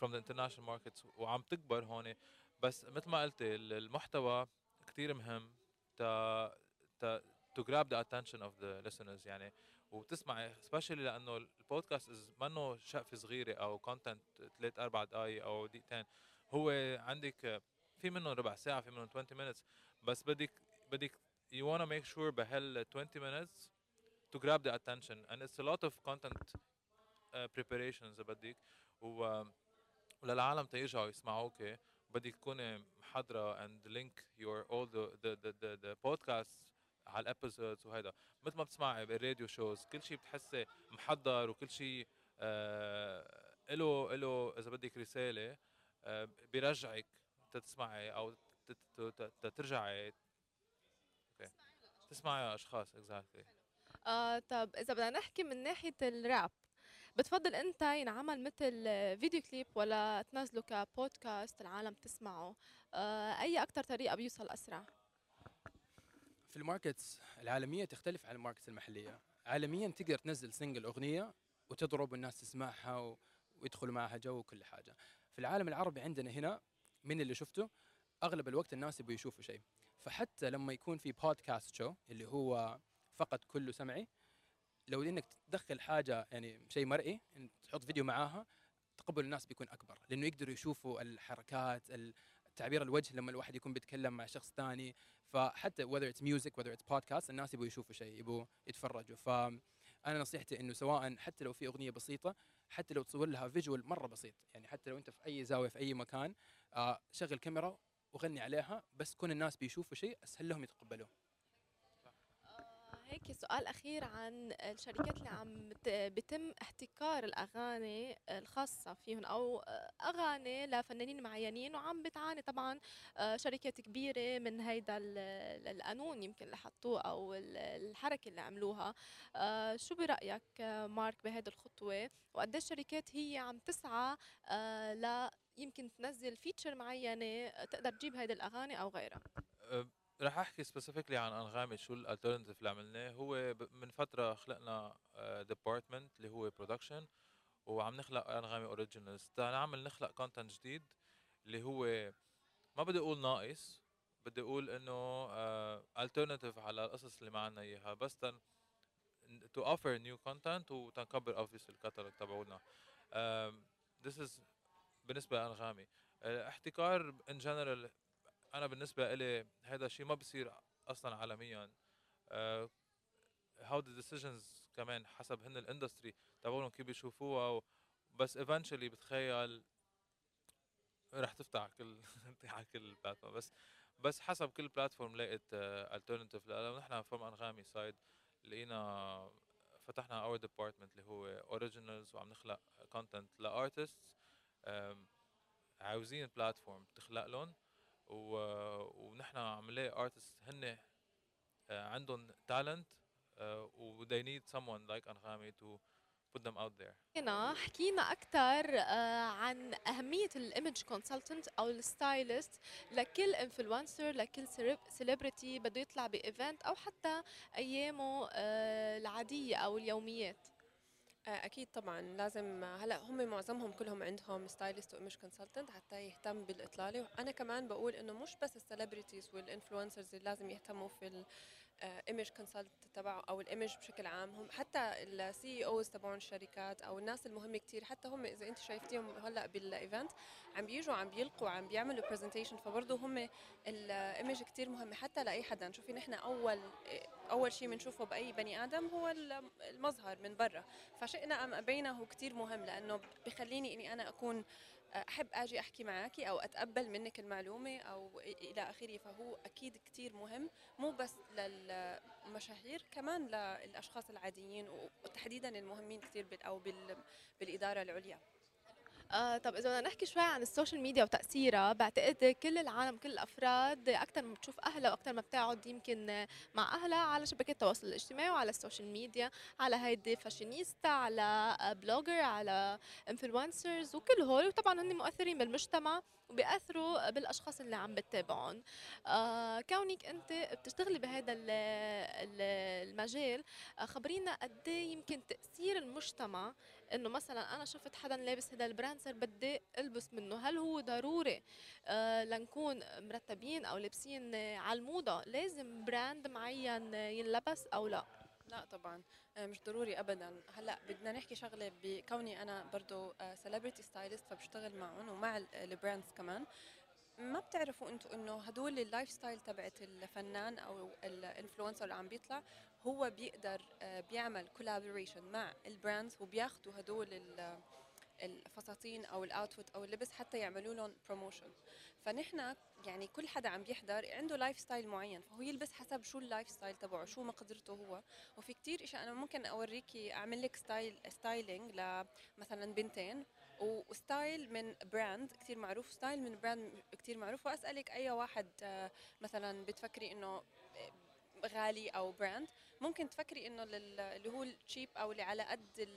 from the international markets وعم تكبر هون. بس مثل ما قلت ال- المحتوى كتير مهم تا تا to grab the attention of the listeners. يعني وتسمع especially لأنه ال podcast is منه شقفة صغيرة أو content ثلاث أربع دقائق أو دقيقتين. هو عندك في منهم ربع ساعة في منهم 20 minutes. بس بدك بدك you want to make sure بهال 20 minutes to grab the attention. And it's a lot of content uh, preparation إذا بدك. و وللعالم تيرجعوا يسمعوك بدك تكوني محضرة and link your all the the the the, the podcasts على ال episodes وهيدا. مثل ما بتسمعي بال radio shows كل شيء بتحسي محضر وكل شيء آه له له إذا بدك رسالة آه بيرجعك تسمعي أو ترجعي. okay. تسمعي أشخاص exactly آه طب إذا بدنا نحكي من ناحية الراب بتفضل أنت ينعمل مثل video clip ولا تنزله كبودكاست العالم تسمعه؟ آه أي أكثر طريقة بيوصل أسرع؟ في ال markets العالمية تختلف عن ال markets المحلية. عالميا تقدر تنزل single أغنية وتضرب والناس تسمعها و... ويدخلوا معها جو وكل حاجة. في العالم العربي عندنا هنا من اللي شفته أغلب الوقت الناس يبغوا يشوفوا شيء. فحتى لما يكون في podcast show اللي هو فقط كله سمعي لو إنك تدخل حاجة يعني شيء مرئي تحط فيديو معاها تقبل الناس بيكون أكبر. لأنه يقدروا يشوفوا الحركات تعبير الوجه لما الواحد يكون بيتكلم مع شخص ثاني فحتى whether it's music whether it's podcast الناس يبغوا يشوفوا شيء يبغوا يتفرجوا. فانا نصيحتي إنه سواء حتى لو في أغنية بسيطة حتى لو تصور لها فيجوال مرة بسيط. يعني حتى لو أنت في أي زاوية في أي مكان آه شغل كاميرا وغني عليها بس كون الناس بيشوفوا شيء أسهل لهم يتقبلوه. هيك سؤال أخير عن الشركات اللي عم بت- بتم احتكار الأغاني الخاصة فيهم أو أغاني لفنانين معينين وعم بتعاني طبعا آه، شركات كبيرة من هيدا ال- ال- القانون يمكن اللي حطوه أو ال- الحركة اللي عملوها. آه، شو برأيك مارك بهيدي الخطوة؟ وقديش الشركات هي عم تسعى آه، ل يمكن تنزل feature معينة تقدر تجيب هيدي الأغاني أو غيرها؟ رح أحكي specifically عن أنغامي شو ال alternative اللي عملناه. هو من فترة خلقنا department اللي هو production وعم نخلق أنغامي originals نعمل نخلق content جديد اللي هو ما بدي أقول ناقص بدي أقول إنه alternative على القصص اللي معنا إياها. بس ت to offer new content وتنكبر obviously ال catalogue um, this is بالنسبة لأنغامي. آه، احتكار in general أنا بالنسبة لي هذا الشيء ما بصير أصلا عالميا. how the decisions كمان حسب هن ال industry تبعولهم كيف بيشوفوها بس eventually بتخيل رح تفتح على كل على كل platform بس بس حسب كل platform لقيت alternative لأنه نحن from أنغامي side لقينا فتحنا our department اللي هو originals وعم نخلق content ل artists عاوزين platform تخلق لهم. و... ونحن عم نلاقي artists هن آه، عندهم talent و they need someone like أنغامي to put them out there. حكينا حكينا أكثر عن أهمية ال image consultant أو ال stylist لكل influencer لكل celebrity بده يطلع ب event أو حتى أيامه آه، العادية أو اليوميات. آه، أكيد طبعا. لازم هلأ هم معظمهم كلهم عندهم stylist و image consultant حتى يهتم بالإطلالة. وأنا كمان بقول إنه مش بس ال celebrities وال influencers اللي لازم يهتموا في ال image consultant تبعه أو ال image بشكل عام. هم حتى ال CEOs تبعون الشركات أو الناس المهمة كتير حتى هم إذا أنت شايفتيهم هلأ بال event عم بيجوا عم بيلقوا عم بيعملوا presentation فبرضه هم ال image كتير مهمة حتى لأي حدا. شوفي نحن أول أول شيء بنشوفه بأي بني آدم هو المظهر من برا. فشئنا أم أبينا هو كثير مهم لأنه بخليني إني أنا أكون أحب أجي أحكي معك أو أتقبل منك المعلومة أو إلى آخره فهو أكيد كثير مهم مو بس للمشاهير كمان للأشخاص العاديين وتحديدا المهمين كثير أو بالإدارة العليا. آه طب إذا بدنا نحكي شوي عن ال social media وتأثيرها بعتقد كل العالم كل الأفراد أكثر ما بتشوف أهلها وأكثر ما بتقعد يمكن مع أهلها على شبكات التواصل الاجتماعي وعلى ال social media على هيدي فاشينيستا على blogger على influencers وكل هول. وطبعا هن مؤثرين بالمجتمع وبيأثروا بالأشخاص اللي عم بتتابعهم. آه كونك أنت بتشتغلي بهذا ال- ال- المجال آه خبرينا قد إيه يمكن تأثير المجتمع إنه مثلا أنا شفت حدا لابس هذا ال brand صار بدي ألبس منه. هل هو ضروري آه لنكون مرتبين أو لابسين على الموضة؟ لازم brand معين ينلبس أو لا؟ لا طبعا آه، مش ضروري ابدا. هلأ بدنا نحكي شغلة بكوني أنا برضه celebrity stylist فبشتغل معهم ومع ال brands كمان. ما بتعرفوا أنتم انه هدول ال lifestyle تبعت الفنان أو ال influencer اللي عم بيطلع هو بيقدر آه، بيعمل collaboration مع ال brands وبياخذوا هدول ال- الفساتين أو ال outfit أو اللبس حتى يعملوا لهم promotion فنحن يعني كل حدا عم بيحضر عنده lifestyle معين فهو يلبس حسب شو ال lifestyle تبعه شو مقدرته هو. وفي كتير اشياء أنا ممكن أوريكي أعمل لك style styling لمثلا بنتين. و style من brand كتير معروف style من brand كتير معروف. وأسألك أي واحد آه، مثلا بتفكري إنه غالي أو brand ممكن تفكري إنه لل- اللي هو ال cheap أو اللي على قد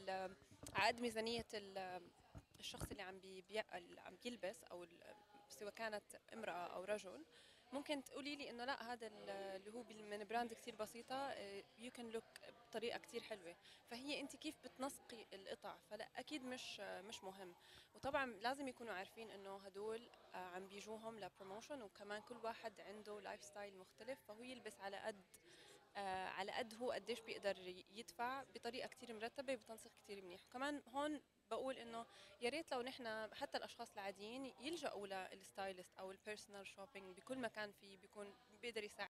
على قد ميزانية ال- الشخص اللي عم بي عم يلبس أو سواء كانت امرأة أو رجل. ممكن تقولي لي إنه لا هذا ال- اللي هو من brand كثير بسيطة you can look بطريقة كثير حلوة. فهي أنت كيف بتنسقي القطع؟ فلا أكيد مش مش مهم. وطبعا لازم يكونوا عارفين إنه هدول آه، عم بيجوهم ل promotion وكمان كل واحد عنده lifestyle مختلف فهو يلبس على قد آه، على قد هو قديش بيقدر يدفع بطريقة كتير مرتبة بتنسيق كتير منيح. وكمان هون بقول إنه يا ريت لو نحن حتى الأشخاص العاديين يلجأوا لل stylist أو ال personal shopping بكل مكان فيه بيكون بيقدر يساعد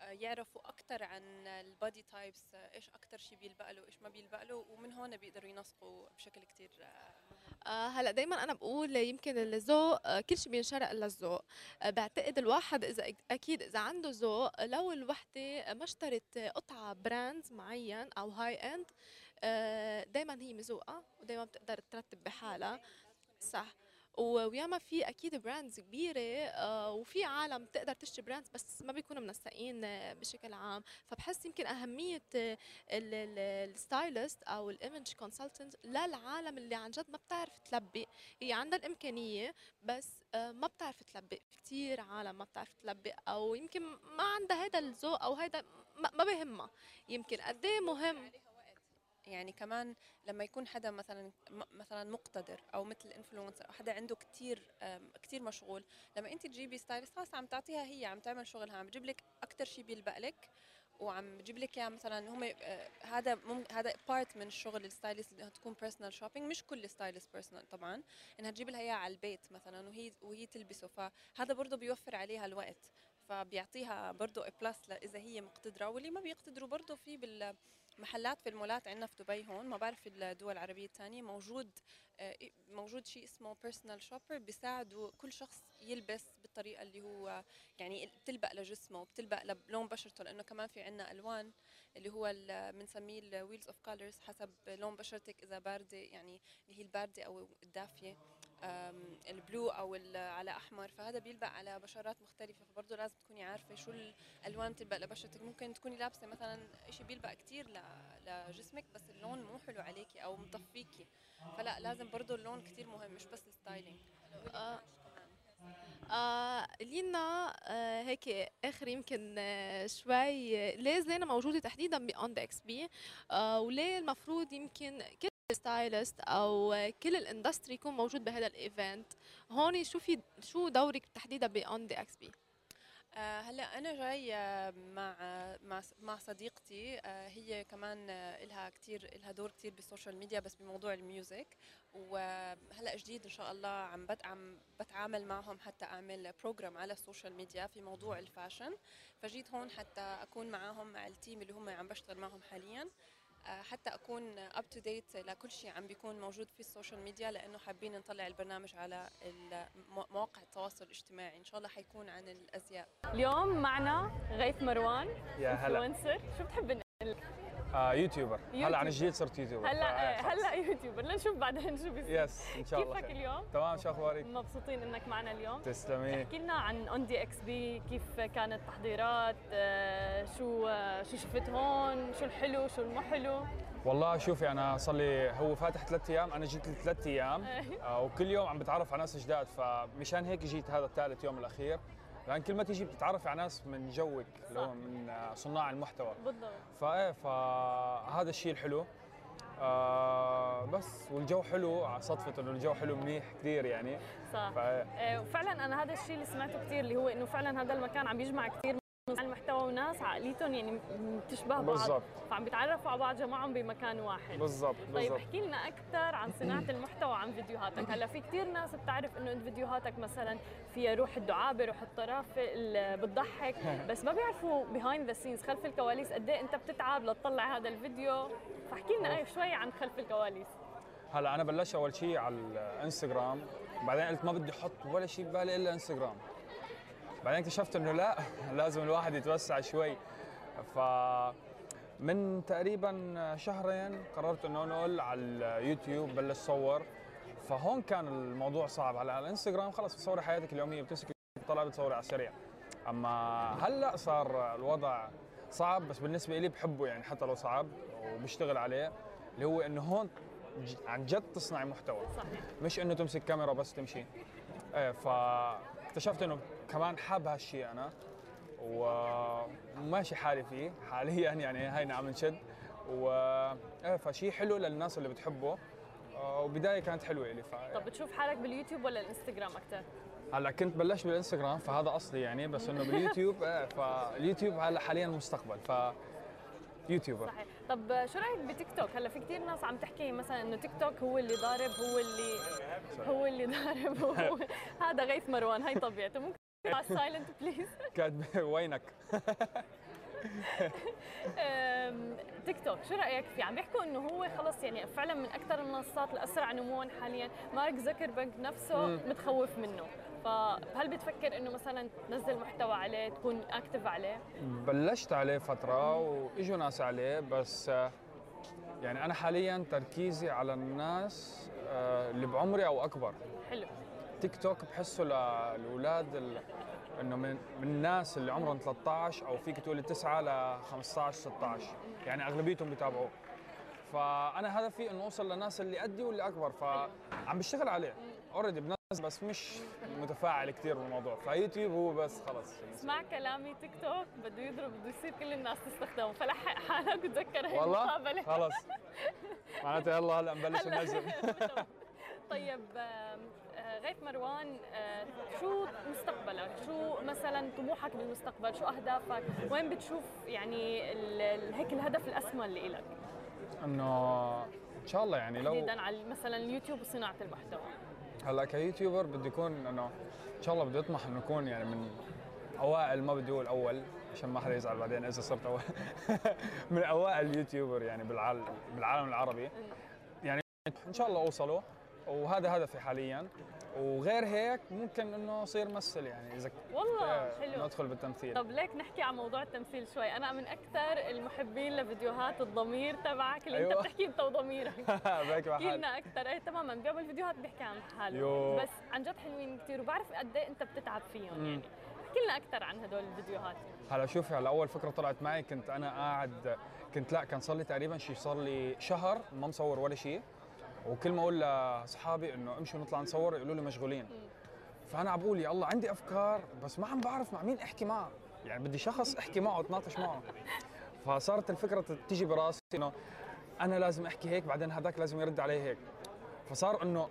آه، يعرفوا أكثر عن ال body types إيش أكثر شيء بيلبق له وايش ما بيلبق له ومن هون بيقدروا ينسقوا بشكل كتير آه، آه هلأ دائما أنا بقول يمكن الذوق آه كل شيء بينشرق آه بعتقد الواحد إذا أكيد إذا عنده ذوق لو الوحدة ما اشترت قطعة brand معين أو high end آه دائما هي مذوقه ودائما بتقدر ترتب بحالها. صح. وياما في أكيد brands كبيرة آه، وفي عالم بتقدر تشتري brands بس ما بيكونوا منسقين آه، بشكل عام. فبحس يمكن أهمية آه، ال- ال- ال stylist أو ال image consultant للعالم اللي عن جد ما بتعرف تلبق هي عندها الإمكانية بس آه، ما بتعرف تلبق في كثير عالم ما بتعرف تلبق أو يمكن ما عندها هذا الذوق أو هذا ما بهمها. يمكن قد إيه مهم يعني كمان لما يكون حدا مثلا مثلا مقتدر أو مثل influencer أو حدا عنده كتير أم، كتير مشغول لما أنت تجيبي stylist خلص عم تعطيها هي عم تعمل شغلها عم تجيب لك أكثر شيء بيلبق لك وعم بجيب لك إياه مثلا هم آه، هذا هذا part من شغل ال stylist انها تكون personal shopping مش كل stylist personal طبعا إنها تجيب لها اياه على البيت مثلا وهي وهي تلبسه فهذا برضه بيوفر عليها الوقت. فبيعطيها برضه plus إذا هي مقتدرة. واللي ما بيقتدروا برضه في بال محلات في المولات عندنا في دبي هون ما بعرف في الدول العربية الثانية موجود آه، موجود شيء اسمه personal shopper بيساعدوا كل شخص يلبس بالطريقة اللي هو يعني بتلبق لجسمه وبتلبق لون بشرته لأنه كمان في عندنا ألوان اللي هو بنسميه ال wheels of colors حسب لون بشرتك إذا باردة يعني اللي هي الباردة أو الدافية. أم، ال blue أو على أحمر فهذا بيلبق على بشرات مختلفة فبرضه لازم تكوني عارفة شو الالوان بتلبق لبشرتك. ممكن تكوني لابسة مثلا شيء بيلبق كتير ل- لجسمك بس اللون مو حلو عليكي أو مطفيكي. فلا لازم برضه اللون كتير مهم مش بس ال styling. آه، آه لينا آه هيك آخر يمكن آه شوي ليه زينة موجودة تحديدا ب On DXB آه وليه المفروض يمكن stylist أو كل ال industry يكون موجود بهذا ال event هون شو في شو دورك تحديدا ب On DXB هلأ أنا جاي آه، مع آه، مع مع صديقتي. آه، هي كمان إلها كتير إلها دور كتير بال social media بس بموضوع ال music. وهلا جديد إن شاء الله عم عم بتعامل معهم حتى أعمل program على ال social media في موضوع ال fashion فجيت هون حتى أكون معاهم مع ال team اللي هم عم بشتغل معهم حاليا. حتى أكون up to date لكل شيء عم بيكون موجود في ال social media لأنه حابين نطلع البرنامج على مواقع التواصل الاجتماعي. إن شاء الله حيكون عن الأزياء. اليوم معنا غيث مروان يا هلا. influencer شو بتحب آه YouTuber. هلا. عن جديد صرت YouTuber. هلا خلص. هلا YouTuber. لنشوف بعدين شو بيصير. yes إن شاء الله كيفك خير. اليوم؟ تمام شو أخبارك؟ مبسوطين إنك معنا اليوم. تسلمي. احكي لنا عن On DXB كيف كانت التحضيرات آه، شو آه، شو شفت هون شو الحلو شو المو حلو والله شوفي أنا صار لي هو فاتح ثلاث أيام أنا جيت ثلاث أيام. آه وكل يوم عم بتعرف على ناس جداد فمشان هيك جيت هذا الثالث يوم الأخير. لأن كل ما تيجي بتتعرفي على ناس من جوك اللي هو من صناع المحتوى. بالضبط. فايه فهذا الشيء الحلو. آه بس والجو حلو صدفة إنه الجو حلو منيح كثير يعني. صح. فايه آه، وفعلا أنا هذا الشيء اللي سمعته كثير اللي هو إنه فعلا هذا المكان عم بيجمع كثير المحتوى وناس عقليتهم يعني بتشبه بعض. بالضبط. فعم بيتعرفوا على بعض جماعهم بمكان واحد. بالضبط طيب احكي لنا أكثر عن صناعة المحتوى عن فيديوهاتك. هلا في كثير ناس بتعرف إنه فيديوهاتك مثلا فيها روح الدعابة روح الطرافة بتضحك بس ما بيعرفوا behind the scenes خلف الكواليس قد إيه إنت بتتعب لتطلع هذا الفيديو. فاحكي لنا شوي عن خلف الكواليس. هلا أنا بلشت أول شيء على الإنستغرام بعدين قلت ما بدي أحط ولا شيء ببالي إلا إنستغرام. بعدين اكتشفت إنه لا لازم الواحد يتوسع شوي. ف من تقريبا شهرين قررت إنه انقل على اليوتيوب بلش صور. فهون كان الموضوع صعب. على الإنستغرام خلص بتصوري حياتك اليومية بتمسك طلع بتصوري على السريع. أما هلأ صار الوضع صعب بس بالنسبة لي بحبه يعني حتى لو صعب وبشتغل عليه. اللي هو إنه هون عن جد تصنعي محتوى. صحيح. مش إنه تمسك كاميرا بس تمشي. إيه فاكتشفت إنه كمان حاب هالشيء أنا وماشي حالي فيه حاليا يعني هينا عم نشد و إيه فشيء حلو للناس اللي بتحبه. وبداية كانت حلوة لي ف... طب بتشوف حالك باليوتيوب ولا الإنستغرام أكثر؟ هلأ كنت بلشت بالإنستغرام فهذا اصلي يعني بس إنه باليوتيوب إيه فاليوتيوب هلأ حاليا المستقبل ف YouTuber. صحيح. طب شو رأيك بتيك توك؟ هلأ في كثير ناس عم تحكي مثلا إنه تيك توك هو اللي ضارب هو اللي هو اللي ضارب هو هذا غيث مروان هاي طبيعته. ممكن على ال silent please كاتب وينك؟ تيك توك شو رأيك فيه عم بيحكوا إنه هو خلص يعني فعلا من أكثر المنصات الأسرع نموا حاليا. مارك زكربرج نفسه مم. متخوف منه. فهل بتفكر إنه مثلا تنزل محتوى عليه تكون اكتف عليه؟ بلشت عليه فترة وإجوا ناس عليه بس يعني أنا حاليا تركيزي على الناس آه، اللي بعمري أو أكبر. حلو. تيك توك بحسه للأولاد ال- إنه من من الناس اللي عمرهم 13 أو فيك تقولي 9 ل 15 16 يعني أغلبيتهم بيتابعوه. فأنا هدفي إنه أوصل للناس اللي قدي واللي أكبر فعم بشتغل عليه. already بنزل بس مش متفاعل كثير بالموضوع. فيوتيوب هو بس خلص اسمع كلامي تيك توك بده يضرب بده يصير كل الناس تستخدمه. فلحق حالك وتذكر والله؟ المقابله خلص معناته يلا هلا نبلش ننزل طيب غيث مروان آه، شو مستقبلك؟ شو مثلا طموحك بالمستقبل؟ شو أهدافك؟ وين بتشوف يعني هيك الهدف الأسمى اللي لك؟ إنه إن شاء الله يعني لو تحديدا على مثلا اليوتيوب وصناعة المحتوى. هلأ ك YouTuber بدي يكون إنه إن شاء الله بدي أطمح إنه اكون يعني من أوائل ما بدي أقول أول عشان ما حدا يزعل بعدين إذا صرت أول من أوائل اليوتيوبر يعني بالعالم بالعالم العربي يعني إن شاء الله اوصله وهذا هدفي حاليا وغير هيك ممكن إنه أصير ممثل يعني إذا والله حلو. إنه أدخل بالتمثيل طب ليك نحكي عن موضوع التمثيل شوي، أنا من أكثر المحبين لفيديوهات الضمير تبعك اللي أيوة. أنت بتحكي أنت وضميرك. بحكي لنا أكثر إيه تماما بيعمل فيديوهات بيحكي عن حاله يو. بس عن جد حلوين كثير وبعرف قد إيه أنت بتتعب فيهم مم. يعني احكي لنا أكثر عن هدول الفيديوهات هلا شوفي هلا أول فكرة طلعت معي كنت أنا قاعد كنت لا كان صار لي تقريبا شيء صار لي شهر ما مصور ولا شيء وكل ما أقول لأصحابي إنه امشوا نطلع نصور يقولوا لي مشغولين. فأنا عم بقول يا الله عندي أفكار بس ما عم بعرف مع مين أحكي معه. يعني بدي شخص أحكي معه أتناقش معه. فصارت الفكرة تيجي براسي إنه أنا لازم أحكي هيك بعدين هذاك لازم يرد علي هيك. فصار إنه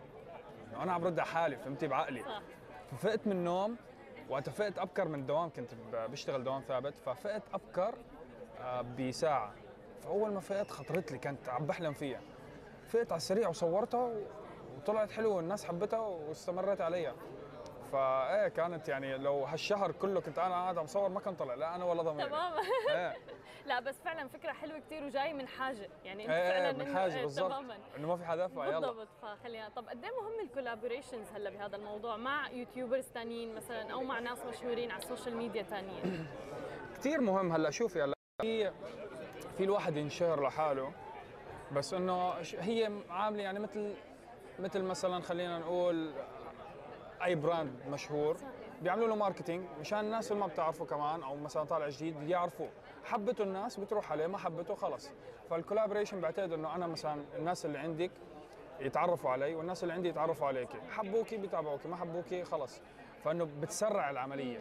أنا عم برد على حالي فهمتي؟ بعقلي. صح. ففقت من النوم وقت فقت أبكر من الدوام كنت بشتغل دوام ثابت. ففقت أبكر آه، بساعة. فأول ما فقت خطرت لي كنت عم بحلم فيها. فقت على السريع وصورتها وطلعت حلوة والناس حبتها واستمريت عليها. فايه كانت يعني لو هالشهر كله كنت أنا قاعد عم صور ما كان طلع لا أنا ولا ضميري. تماما. إيه. لا بس فعلا فكرة حلوة كثير وجاي من حاجة. يعني أنت إيه فعلا إيه، من إنه- حاجة إيه، بالضبط. تماما. إنه ما في حدا فيلا بالضبط. فخلينا طب قد إيه مهم ال collaborations هلأ بهذا الموضوع مع YouTubers ثانيين مثلا أو مع ناس مشهورين على ال social media ثانيين كثير مهم هلأ. شوفي هلا في في الواحد ينشهر لحاله. بس إنه هي عاملة يعني مثل مثل مثلا خلينا نقول أي brand مشهور بيعملوا له marketing مشان الناس اللي ما بتعرفه كمان أو مثلا طالع جديد يعرفوه. حبته الناس بتروح عليه ما حبته خلص. فال collaboration بعتقد إنه أنا مثلا الناس اللي عندك يتعرفوا علي والناس اللي عندي يتعرفوا عليكي. حبوكي بيتابعوكي ما حبوكي خلص. فإنه بتسرع العملية.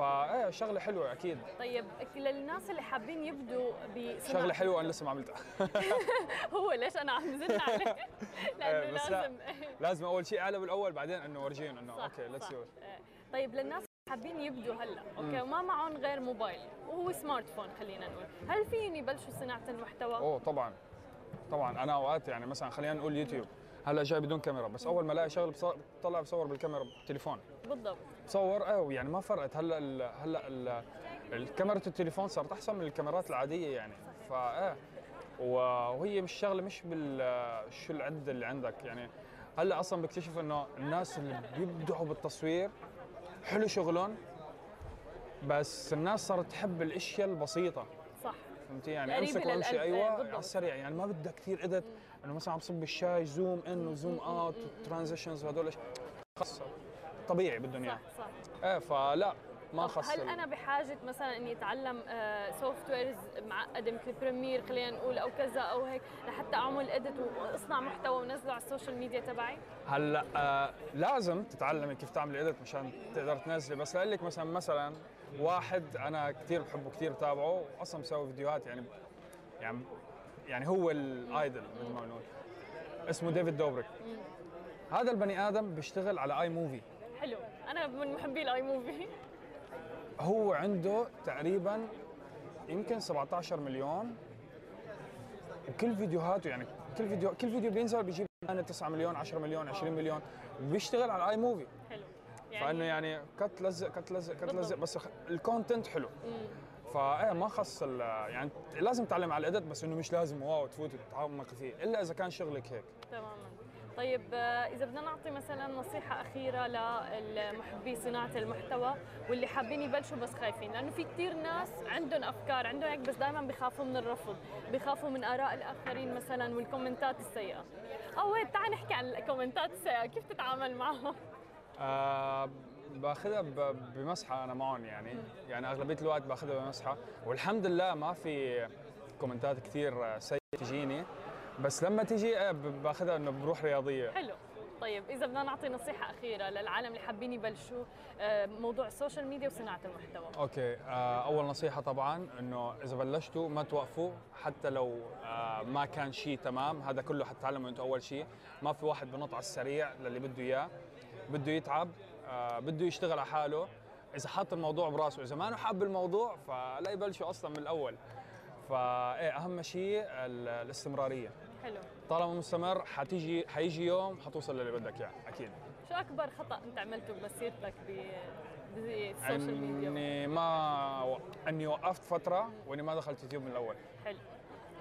فايه شغلة حلوة أكيد. طيب للناس اللي حابين يبدوا بصناعة شغلة حلوة أنا لسه ما عملتها. هو ليش أنا عم زن عليه؟ لأنه إيه،. لازم. لازم أول شيء اعلى بالاول بعدين إنه ورجيهم إنه صح، okay let's إيه. طيب للناس اللي حابين يبدوا هلأ okay وما معهم غير موبايل وهو سمارت فون خلينا نقول. هل فيهم يبلشوا صناعة المحتوى؟ أوه طبعا. طبعا أنا أوقات يعني مثلا خلينا نقول يوتيوب. هلأ جاي بدون كاميرا بس أول ما ألاقي شغله بطلع بصور بالكاميرا بالتليفون بالضبط. بصور إيه يعني ما فرقت. هلا ال هلا ال- الكاميرا التليفون صارت أحسن من الكاميرات العادية يعني. فايه وهي مش شغلة مش بال شو العده اللي عندك يعني. هلا أصلا بكتشف إنه الناس اللي بيبدعوا بالتصوير حلو شغلهم بس الناس صارت تحب الأشياء البسيطة. صح. فهمتي يعني قريبة امسك وامشي أيوه. على السريع. يعني ما بدها كثير edit إنه مثلا عم صب الشاي zoom in و zoom out transitions وهدول. خلص طبيعي بدهم اياه صح صح. إيه فلا ما خص هل أنا بحاجة مثلا إني أتعلم softwares معقده مثل Premiere خلينا نقول أو كذا أو هيك لحتى أعمل edit وأصنع محتوى ونزله على ال social media تبعي؟ هلأ آه لازم تتعلمي كيف تعمل edit مشان تقدر تنزلي. بس لقول لك مثلا مثلا واحد أنا كثير بحبه كثير بتابعه أصلا مسوي فيديوهات يعني يعني يعني هو ال idol مثل ما بنقول. اسمه ديفيد دوبريك هذا البني آدم بيشتغل على iMovie حلو. أنا من محبي ال iMovie. هو عنده تقريبا يمكن 17 مليون. وكل فيديوهاته يعني كل فيديو كل فيديو بينزل بيجيب 9 مليون 10 مليون 20 مليون. وبيشتغل على iMovie. حلو. فإنه يعني cut لزق cut لزق cut لزق. بس ال content حلو. فايه ما خص يعني لازم تتعلم على ال edit بس إنه مش لازم wow تفوت وتتعمق فيه إلا إذا كان شغلك هيك. تماما. طيب آه، إذا بدنا نعطي مثلا نصيحة أخيرة للمحبي صناعة المحتوى واللي حابين يبلشوا بس خايفين لأنه في كثير ناس عندهم أفكار عندهم هيك بس دائما بيخافوا من الرفض بيخافوا من آراء الآخرين مثلا وال commentات السيئة. أو وين تعال نحكي عن ال commentات السيئة كيف تتعامل معها آه باخذها بمزحة أنا معهم يعني. يعني أغلبية الوقت باخذها بمزحة. والحمد لله ما في commentات كثير سيئة تجيني. بس لما تيجي آه، باخذها إنه بروح رياضية. حلو. طيب إذا بدنا نعطي نصيحة أخيرة للعالم اللي حابين يبلشوا آه، موضوع ال social media وصناعة المحتوى. أوكي. آه، أول نصيحة طبعا إنه إذا بلشتوا ما توقفوا حتى لو ما كان شيء تمام هذا كله حتتعلموا أنتم أول شيء ما في واحد بنط على السريع للي بده إياه. بده يتعب بده يشتغل على حاله. إذا حط الموضوع براسه إذا ما حاب الموضوع فلا يبلشوا أصلا من الأول. فايه أهم شيء ال- الاستمرارية. حلو. طالما مستمر حتيجي حيجي يوم حتوصل للي بدك إياه أكيد. شو أكبر خطأ أنت عملته بمسيرتك ب بال social media إني ما إني وقفت فترة وإني ما دخلت يوتيوب من الأول. حلو.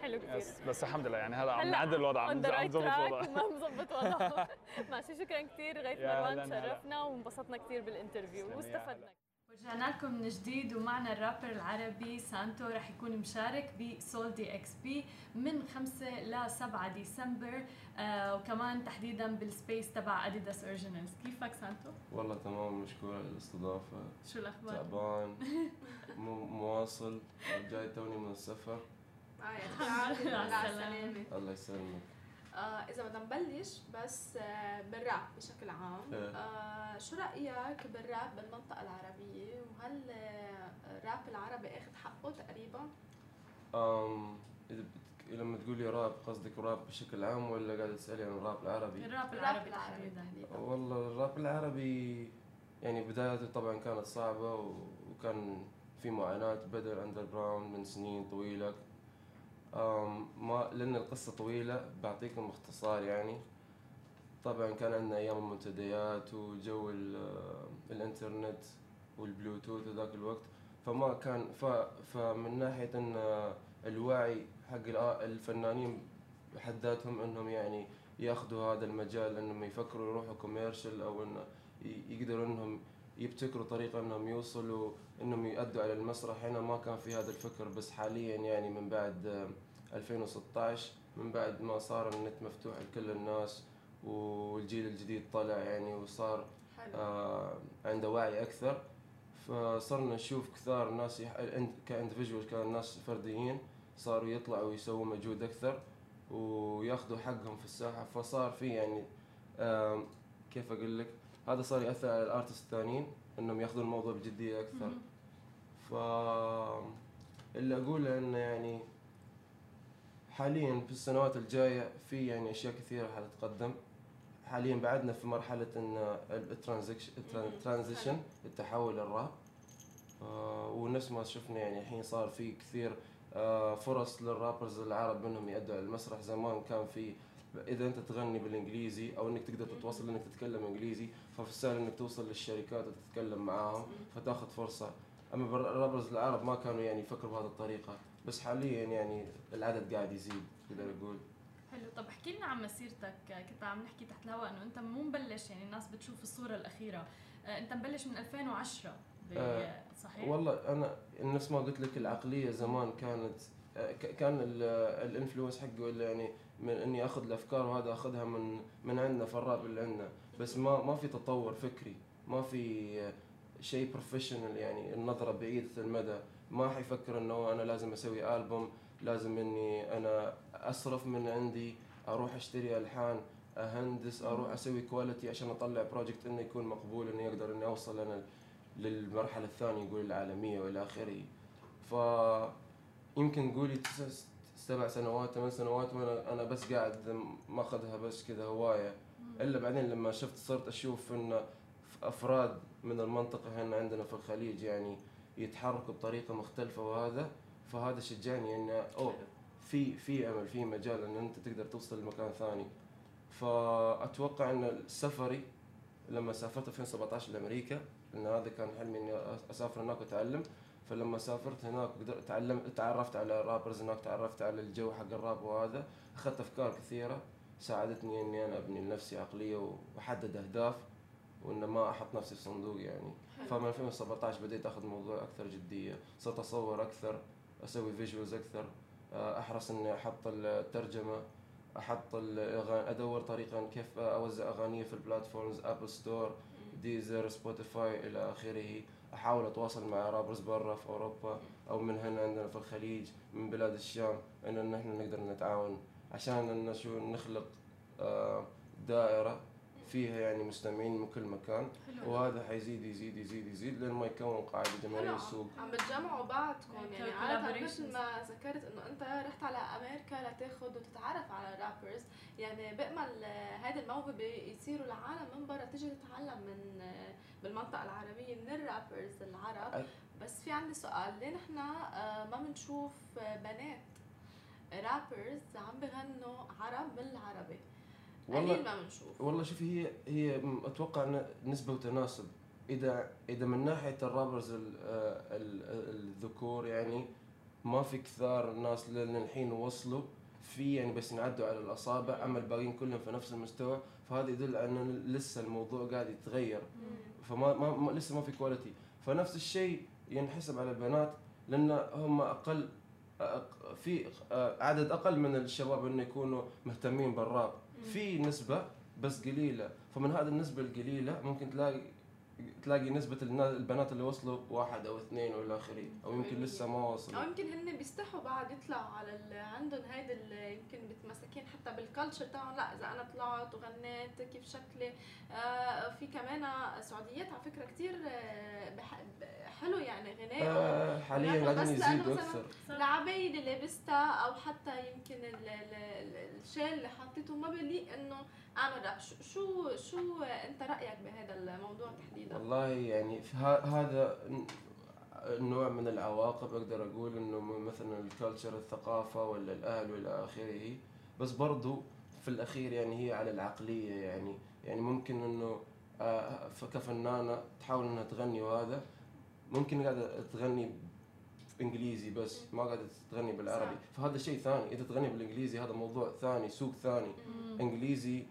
حلو كثير. بس بس الحمد لله يعني هلا عم نعدل الوضع عم نظبط الوضع. ما مظبط وضعه ماشي شكرا كثير غيث مروان هلا هلا. شرفنا وانبسطنا كثير بال interview واستفدنا. هلا. ورجعنا لكم من جديد ومعنا الرابر العربي سانتو رح يكون مشارك ب Sole DXB من 5 ل 7 ديسمبر آه وكمان تحديدا بال space تبع Adidas Originals كيفك سانتو؟ والله تمام مشكور على الاستضافة شو الأخبار؟ تعبان مو- مواصل جاي توني من السفر آه. السلامة الله يسلمك آه إذا بدنا نبلش بس آه بالراب بشكل عام إيه. آه شو رأيك بالراب بالمنطقة العربية وهل الراب العربي أخذ حقه تقريبا؟ أم إذا بتك... لما تقولي راب قصدك راب بشكل عام ولا قاعد تسألي عن الراب العربي؟ الراب الراب العربي العربي تحديدا والله الراب العربي يعني بدايته طبعا كانت صعبة و... وكان في معاناة بدأ الأندر جراوند من سنين طويلة أم ما لأن القصة طويلة بعطيكم باختصار يعني. طبعا كان عندنا أيام المنتديات وجو ال- الإنترنت والبلوتوث ذاك الوقت. فما كان ف... فمن ناحية أن الوعي حق الآ- الفنانين بحد ذاتهم أنهم يعني ياخذوا هذا المجال إنهم يفكروا يروحوا commercial أو انه يقدروا إنهم يبتكروا طريقة إنهم يوصلوا إنهم يؤدوا على المسرح. هنا ما كان في هذا الفكر بس حاليا يعني من بعد آه، 2016 من بعد ما صار النت مفتوح لكل الناس والجيل الجديد طلع يعني وصار آه عنده وعي أكثر فصرنا نشوف كثار ناس يح... كاندفجوال كان ناس فرديين صاروا يطلعوا ويسووا مجهود أكثر وياخذوا حقهم في الساحة. فصار في يعني آم، كيف أقول لك؟ هذا صار يأثر على الارتست الثانيين إنهم يأخذون الموضوع بجدية أكثر. ف اللي أقوله إنه يعني حاليا في السنوات الجاية في يعني أشياء كثيرة حتتقدم. حاليا بعدنا في مرحلة إن الترانزيشن التحول للراب. آه، ونفس ما شفنا يعني الحين صار في كثير آه، فرص للرابرز العرب إنهم يأدوا على المسرح. زمان كان في إذا أنت تغني بالإنجليزي أو إنك تقدر تتواصل إنك تتكلم إنجليزي ففي السهل إنك توصل للشركات وتتكلم معاهم فتاخذ فرصة. أما بر- الرابرز العرب ما كانوا يعني يفكروا بهذه الطريقة بس حاليا يعني العدد قاعد يزيد تقدر أقول حلو. طب احكي لنا عن مسيرتك. كنت عم نحكي تحت الهواء إنه أنت مو مبلش يعني الناس بتشوف الصورة الأخيرة. آه، أنت مبلش من 2010 ب- آه، صحيح؟ والله أنا نفس ما قلت لك العقلية زمان كانت آه، كان ال influence حقه يعني من إني أخذ الأفكار وهذا أخذها من من عندنا في الراب اللي عندنا. بس ما ما في تطور فكري ما في شيء professional يعني النظرة بعيده المدى. ما حيفكر إنه أنا لازم أسوي ألبوم لازم إني أنا أصرف من عندي أروح أشتري ألحان أهندس أروح أسوي quality عشان أطلع project إنه يكون مقبول إنه يقدر اني اوصل أنا للمرحلة الثانية يقول العالمية وإلى آخره. ف يمكن قولي سبع سنوات ثمان سنوات وأنا أنا بس قاعد ماخذها بس كذا هواية. إلا بعدين لما شفت صرت أشوف إن أفراد من المنطقة هنا عندنا في الخليج يعني يتحركوا بطريقة مختلفة وهذا فهذا شجعني إن اوه في في أمل في مجال إن أنت تقدر توصل لمكان ثاني. فأتوقع إن سفري لما سافرت 2017 لأمريكا لأن هذا كان حلمي إني أسافر هناك وأتعلم. فلما سافرت هناك تعلمت تعرفت على رابرز هناك تعرفت على الجو حق الراب وهذا. أخذت أفكار كثيرة. ساعدتني إني أنا أبني لنفسي عقلية وأحدد أهداف وان ما أحط نفسي في صندوق يعني. فمن 2017 بديت أخذ الموضوع أكثر جدية. صرت أصور أكثر أسوي visuals أكثر آه، أحرص إني أحط الترجمة أحط الأغاني أدور طريقه كيف أوزع اغاني في ال platforms Apple Store Deezer Spotify إلى آخره. أحاول أتواصل مع rappers برا في أوروبا أو من هنا عندنا في الخليج من بلاد الشام ان نحن نقدر نتعاون عشان ان شو نخلق آه، دائرة فيها يعني مستمعين من كل مكان حلو. وهذا حيزيد يزيد يزيد يزيد لين ما يكون قاعدة جماهيريه حلو. السوق عم بتجمعوا بعضكم يعني عادة collaborations. مثل ما ذكرت إنه أنت رحت على أمريكا لتاخذ وتتعرف على الرابرز يعني بأمل هذه الموهبة يصيروا العالم من برا تيجي تتعلم من آه، بالمنطقة العربية من الرابرز العرب بس في عندي سؤال ليه نحن آه، ما بنشوف آه، بنات رابرز عم بغنوا عرب بالعربي. والله- قليل ما بنشوف. والله شوفي هي هي أتوقع نسبة وتناسب. اذا إذا من ناحية الرابرز ال- آه، ال- ال- الذكور يعني ما في كثار ناس للحين وصلوا. في يعني بس ينعدوا على الأصابع أما الباقيين كلهم في نفس المستوى. فهذا يدل على إنه لسه الموضوع قاعد يتغير. فما ما ما لسه ما في quality فنفس الشيء ينحسب على البنات لأن هم أقل في آه، عدد أقل من الشباب إنه يكونوا مهتمين بالراب. في نسبة بس قليلة. فمن هذه النسبة القليلة ممكن تلاقي تلاقي نسبة البنات اللي وصلوا واحد أو اثنين ولا آخره أو يمكن لسه ما أو وصلوا يمكن هن بيستحوا بعد يطلعوا على. عندهم هيدي ال... يمكن متمسكين حتى بال culture تاعهم. لا إذا أنا طلعت وغنيت كيف شكلي. آه في كمان سعوديات على فكرة كثير آه بح... حلو يعني غناء. آه حاليا قاعدين يزيدوا أكثر. العباية اللي لابستها أو حتى يمكن ال... ال... ال- الشال اللي حطيته ما بليق إنه راب شو شو, شو أنت رأيك بهذا الموضوع تحديدا؟ والله يعني هذا نوع من العواقب أقدر أقول إنه مثلا الكالتشر الثقافة ولا الأهل والى آخره. بس برضو في الأخير يعني هي على العقلية يعني. يعني ممكن إنه آه، كفنانة تحاول إنها تغني وهذا ممكن قاعدة تغني انجليزي بس ما قاعدة تغني بالعربي. فهذا شيء ثاني. إذا تغني بالإنجليزي هذا موضوع ثاني سوق ثاني. إنجليزي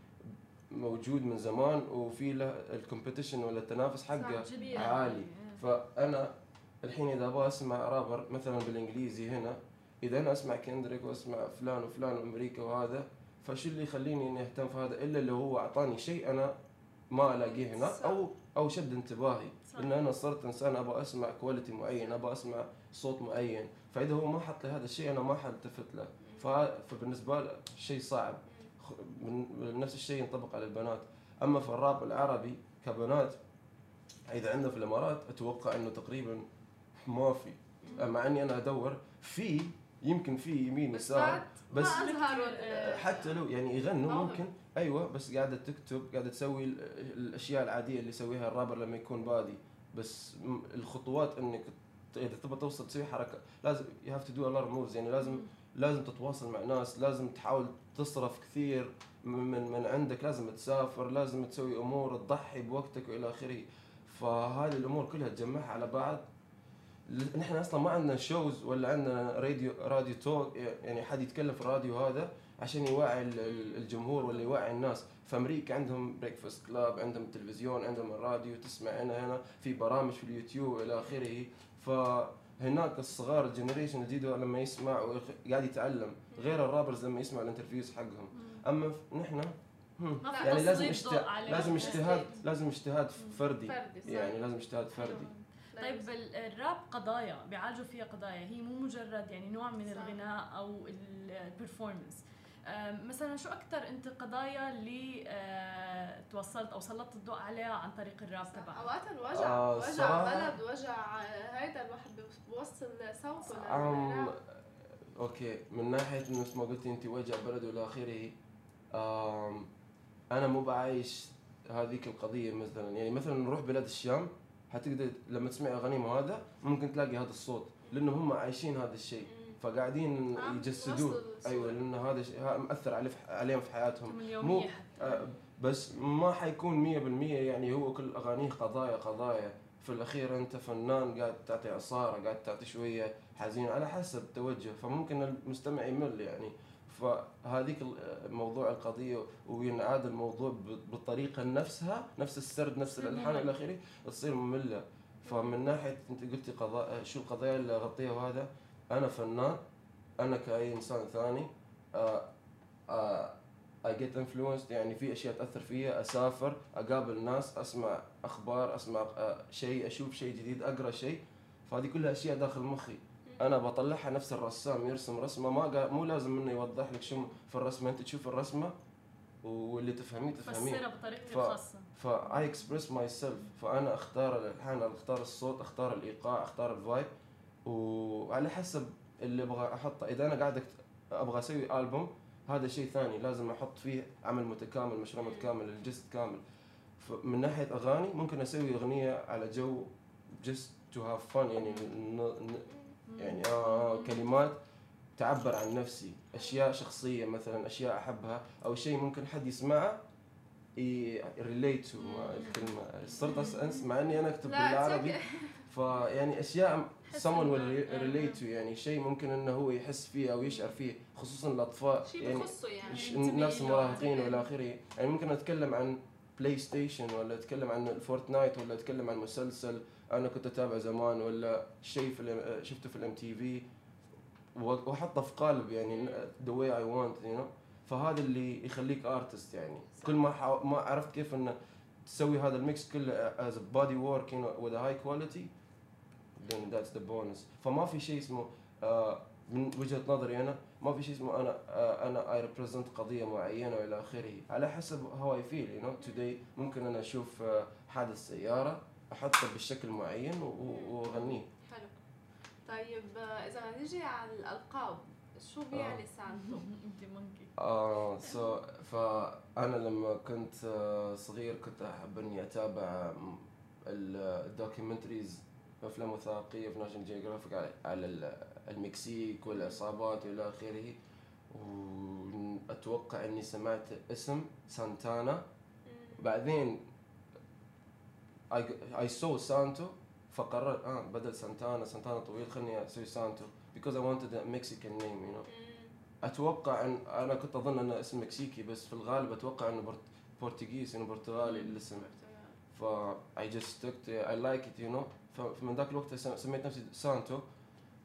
موجود من زمان وفي له الكومبيتيشن ولا التنافس حقه. عالي. فأنا الحين إذا أبغى أسمع رابر مثلا بالإنجليزي هنا إذا أنا أسمع كندريك وأسمع فلان وفلان وأمريكا وهذا فشو اللي يخليني إني أهتم في هذا؟ إلا لو هو أعطاني شيء أنا ما ألاقيه هناك صح. أو أو شد انتباهي. صح. إن أنا صرت إنسان أبغى أسمع quality معين أبغى أسمع صوت معين. فإذا هو ما حط لي هذا الشيء أنا ما حلتفت له. فبالنسبة له شيء صعب. من- نفس الشيء ينطبق على البنات. أما في الراب العربي كبنات إذا عندنا في الإمارات أتوقع إنه تقريبا ما في. مع إني أنا أدور في يمكن في يمين بس يسار بس ال- حتى لو يعني يغنوا. ممكن. أيوه بس قاعدة تكتب قاعدة تسوي ال- الأشياء العادية اللي يسويها الرابر لما يكون بادي. بس الخطوات إنك إذا تبغى توصل تسوي حركة لازم you have to do a lot moves يعني لازم لازم تتواصل مع ناس لازم تحاول تصرف كثير من من عندك لازم تسافر لازم تسوي أمور تضحي بوقتك وإلى آخره. فهذه الأمور كلها تجمعها على بعض. نحن أصلا ما عندنا shows ولا عندنا راديو راديو talk يعني حد يتكلم في الراديو هذا عشان يوعي ال- ال- الجمهور ولا يوعي الناس. في أمريكا عندهم Breakfast Club عندهم التلفزيون عندهم الراديو تسمع هنا هنا. في برامج في اليوتيوب إلى آخره. فهناك الصغار ال generation الجديد لما يسمع ويخ- قاعد يتعلم غير ال rappers لما يسمع ال interviews حقهم. أما نحن يعني لازم. لازم اجتهاد لازم اجتهاد فردي. فردي صح. يعني لازم اجتهاد فردي. طيب ال- الراب قضايا بيعالجوا فيها قضايا. هي مو مجرد يعني نوع من صح. الغناء أو البرفورمانس مثلا شو أكثر أنت قضايا اللي آه، توصلت أو سلطت الضوء عليها عن طريق الراب تبعك؟ أوقات الوجع آه، وجع بلد وجع هيدا الواحد بيوصل صوته. أوكي من ناحية مثل ما قلتي انت وجع بلد وإلى آخره أنا مو بعايش هذيك القضية مثلا. يعني مثلا نروح بلاد الشام حتقدر لما تسمع اغانيهم هذا ممكن تلاقي هذا الصوت لأنه هم عايشين هذا الشيء فقاعدين عم يجسدوه. أيوه لأنه هذا مأثر عليه عليهم في حياتهم. مو آه، بس ما حيكون مية بالمية يعني هو كل أغانيه قضايا قضايا. في الأخير أنت فنان قاعد تعطي عصارة قاعد تعطي شوية حزين على حسب توجه فممكن المستمع يمل يعني. فهذيك موضوع القضية وينعاد الموضوع بالطريقة نفسها نفس السرد نفس الألحان. إلى آخره تصير مملة. فمن ناحية أنت قلتي قضاء شو القضايا اللي أغطيها وهذا؟ أنا فنان أنا كأي إنسان ثاني I get influenced يعني في أشياء تأثر فيا أسافر أقابل ناس أسمع أخبار أسمع آه، شيء أشوف شيء جديد أقرأ شيء. فهذه كلها أشياء داخل مخي. أنا بطلعها نفس الرسام يرسم رسمة. ما. مو لازم إنه يوضح لك شو في الرسمة. أنت تشوف الرسمة واللي تفهميه تفهميه. فسرها بطريقتي ف- الخاصة. ف I express myself فأنا أختار الالحان أختار الصوت أختار الإيقاع أختار ال vibe وعلى حسب اللي أبغى أحطه. إذا أنا قاعد أبغى أسوي ألبوم هذا شيء ثاني. لازم أحط فيه عمل متكامل مشروع متكامل الجست كامل. فمن ناحية أغاني ممكن أسوي أغنية على جو just to have fun يعني يعني آه كلمات تعبر عن نفسي أشياء شخصية مثلا أشياء أحبها أو شيء ممكن حد يسمعه relate الكلمة. صرت انس مع إني أنا أكتب بالعربي. فيعني أشياء someone will إنه- re- relate to يعني شيء ممكن إنه هو يحس فيه أو يشعر فيه خصوصا الأطفال. شيء يعني بخصه يعني الناس. المراهقين والى آخره. يعني ممكن أتكلم عن بلاي ستيشن ولا أتكلم عن الفورتنايت ولا أتكلم عن مسلسل. أنا كنت أتابع زمان ولا شيء في شفته في الام تي في واحطه في قالب يعني ذا واي اي وانت يو نو فهذا اللي يخليك ارتست يعني. كل ما. ما عرفت كيف إنه تسوي هذا الميكس كله از بادي ورك يو نو a high quality then that's the bonus. فما في شيء اسمه آه من وجهة نظري أنا ما في شيء اسمه أنا آه أنا اي ريبريزنت قضية معينة وإلى آخره. على حسب هاو اي فيل يو نو توداي ممكن أنا أشوف آه حادث سيارة أحطه بشكل معين وأغنيه. حلو. طيب آه، إذا نيجي على الألقاب شو بيعني سانتو؟ أنت مونكي آه so فأنا لما كنت آه صغير كنت أحب إني أتابع ال documentaries أفلام وثائقية في ناشونال جيوغرافيك على, على ال- المكسيك والعصابات والى آخره. وأتوقع إني سمعت اسم سانتانا بعدين I saw سانتو فقررت آه بدل سانتانا سانتانا طويل خلني أسوي سانتو because I wanted a Mexican name you know. أتوقع إن أنا كنت أظن انه اسم مكسيكي بس في الغالب أتوقع إنه برت... Portuguese إنه برتغالي الاسم. ف I just stuck to I like it you know. فمن ذاك الوقت سم- سميت نفسي سانتو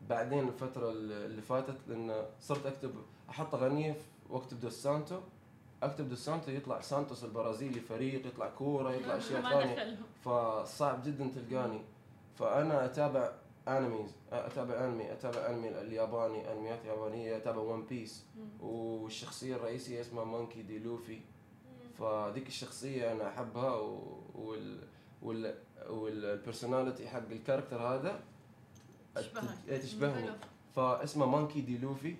بعدين الفترة اللي فاتت لأن صرت أكتب أحط أغنية واكتب دوس سانتو أكتب دوس سانتو يطلع سانتوس البرازيلي فريق يطلع كورة يطلع أشياء دخلهم. فصعب جدا تلقاني. فأنا أتابع animes أتابع أنمي أتابع أنمي الياباني أنميات يابانية أتابع One Piece والشخصية الرئيسية اسمها مونكي دي لوفي فذيك الشخصية أنا أحبها وال وال وال personality حق ال character هذا تشبهني. فاسمه مونكي دي لوفي.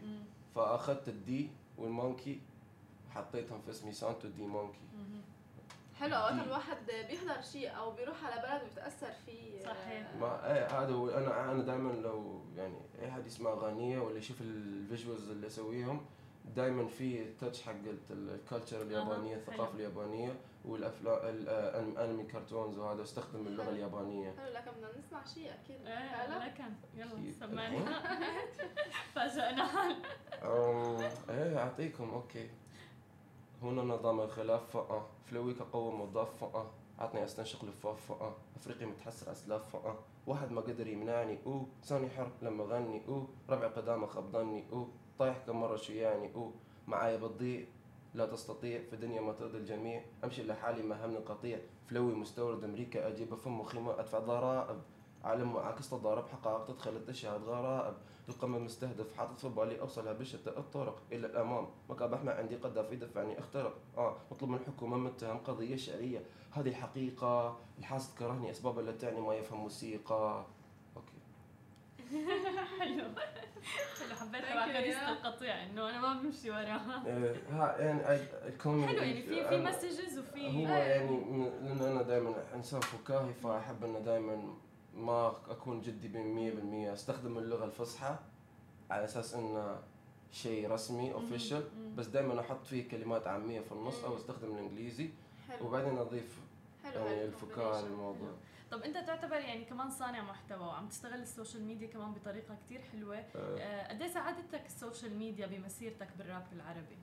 فأخذت ال D وال Monkey حطيتهم في اسمي سانتو دي مونكي. حلو اوقات. الواحد بيحضر شيء أو بيروح على بلد وبيتاثر فيه آه، صحيح. ما إيه هذا هو أنا أنا دائما لو يعني أي حد يسمع اغنيه ولا يشوف ال visuals اللي أسويهم دائما في touch حق ال culture اليابانية الثقافة. اليابانية والأفلام الانمي cartoons وهذا أستخدم اللغة. اليابانية حلو لكن بدنا نسمع شيء أكيد إيه هلا لكن يلا. سمعنا أم، إيه أعطيكم أوكي هنا نظام الخلاف فأه فلويك قوة مضاف فأه عطني أستنشق لفاف أفريقي متحسر أسلاف واحد ما قدر يمنعني اوه ثاني حر لما غني اوه ربع قدامه خبضني اوه طايح كم مرة شو يعني اوه معايا بتضيع لا تستطيع في دنيا ما ترضي الجميع. أمشي لحالي ما همني قطيع. فلوي مستورد أمريكا أجيب فم خيمة أدفع ضرائب. عالم معاكس تضارب حقائق تدخل تشهد غرائب. القمة مستهدف حاطط في بالي أوصلها بشتى الطرق. إلى الأمام مكابح ما عندي قذافي دفعني أخترق. آه مطلوب من الحكومة متهم قضية شعرية. هذه الحقيقة الحاسد كرهني اسباب لا تعني ما يفهم موسيقى. أوكي. حلو. حلو حبيت yeah. القطيع إنه أنا ما بمشي وراها آه، ها يعني الكوميدي حلو يعني في في messages وفي هو يعني م- لأن أنا دائما إنسان فكاهي فأحب إنه دائما ما أكون جدي ب 100% أستخدم اللغة الفصحى على أساس إنه شيء رسمي official بس دائما أحط فيه كلمات عامية في النص أو أستخدم الإنجليزي. حلو. وبعدين أضيف حلو يعني الفكاهه. للموضوع. طب أنت تعتبر يعني كمان صانع محتوى وعم تستغل ال social media كمان بطريقة كتير حلوة. آه، آه، قد إيه ساعدتك ال social media بمسيرتك بالراب العربي؟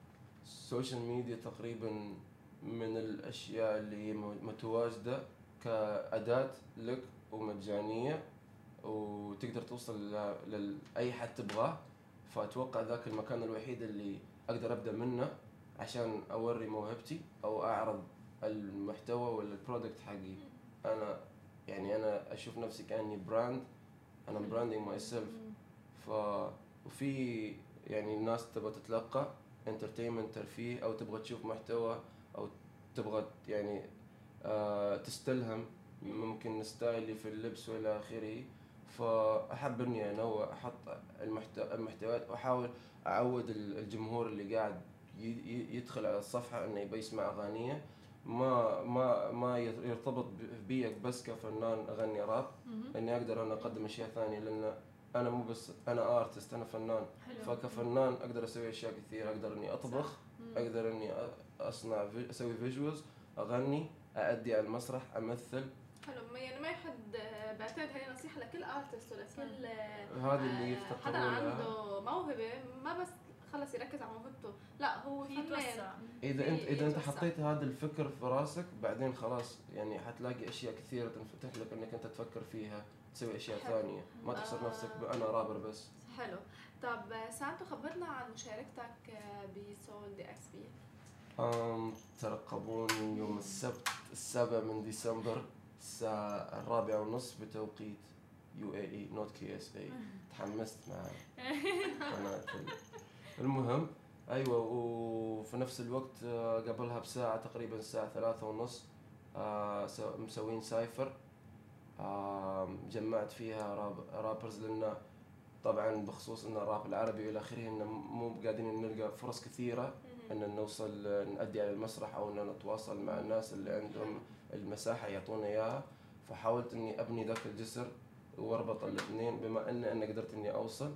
ال social media تقريبا من الأشياء اللي متواجدة كأداة لك. ومجانية وتقدر توصل لاي حد تبغاه. فأتوقع ذاك المكان الوحيد اللي أقدر أبدأ منه عشان أوري موهبتي أو أعرض المحتوى ولا ال product حقي. أنا يعني أنا أشوف نفسي كأني brand أنا branding myself ف وفي يعني الناس تبغى تتلقى entertainment ترفيه أو تبغى تشوف محتوى أو تبغى يعني آه تستلهم. ممكن style ي في اللبس والى آخره. فاحب اني انوع أحط المحتوى المحتويات وأحاول أعود ال- الجمهور اللي قاعد يدخل على الصفحة إنه يبي يسمع أغانيه. ما ما ما ير- يرتبط بيك بس كفنان أغني راب. إني أقدر أنا أقدم أشياء ثانية لأن أنا مو بس أنا artist أنا فنان. حلو. فكفنان أقدر أسوي أشياء كثير أقدر إني أطبخ أقدر إني أصنع في- أسوي visuals أغني أأدي على المسرح أمثل. حد بعتقد هي نصيحة لكل artist ولكل هذا اللي آه، حدا عنده موهبة ما بس خلص يركز على موهبته. لا هو في فنان. توسع إذا انت إذا أنت. حطيت هذا الفكر في راسك بعدين خلاص يعني حتلاقي أشياء كثيرة تنفتح لك إنك أنت تفكر فيها تسوي أشياء حلو. ثانية. ما تحصر آه. نفسك أنا رابر بس. حلو. طب سانتو خبرنا عن مشاركتك ب Sole DXB ترقبوني يوم السبت السابع من ديسمبر. الساعة الرابعة ونص بتوقيت يو اي إي نوت كي إس إي. تحمست مع قناة ال- المهم أيوه وفي نفس الوقت آه، قبلها بساعة تقريبا الساعة ثلاثة ونص آه، سو- مسوين cypher. آه، جمعت فيها راب rappers لأن طبعا بخصوص إن الراب العربي والى آخره إنه مو قاعدين نلقى فرص كثيرة إن نوصل نأدي على المسرح أو إن نتواصل مع الناس اللي عندهم المساحة يعطونا إياها فحاولت إني أبني ذاك الجسر وأربط الاثنين بما ان أنا قدرت إني أوصل.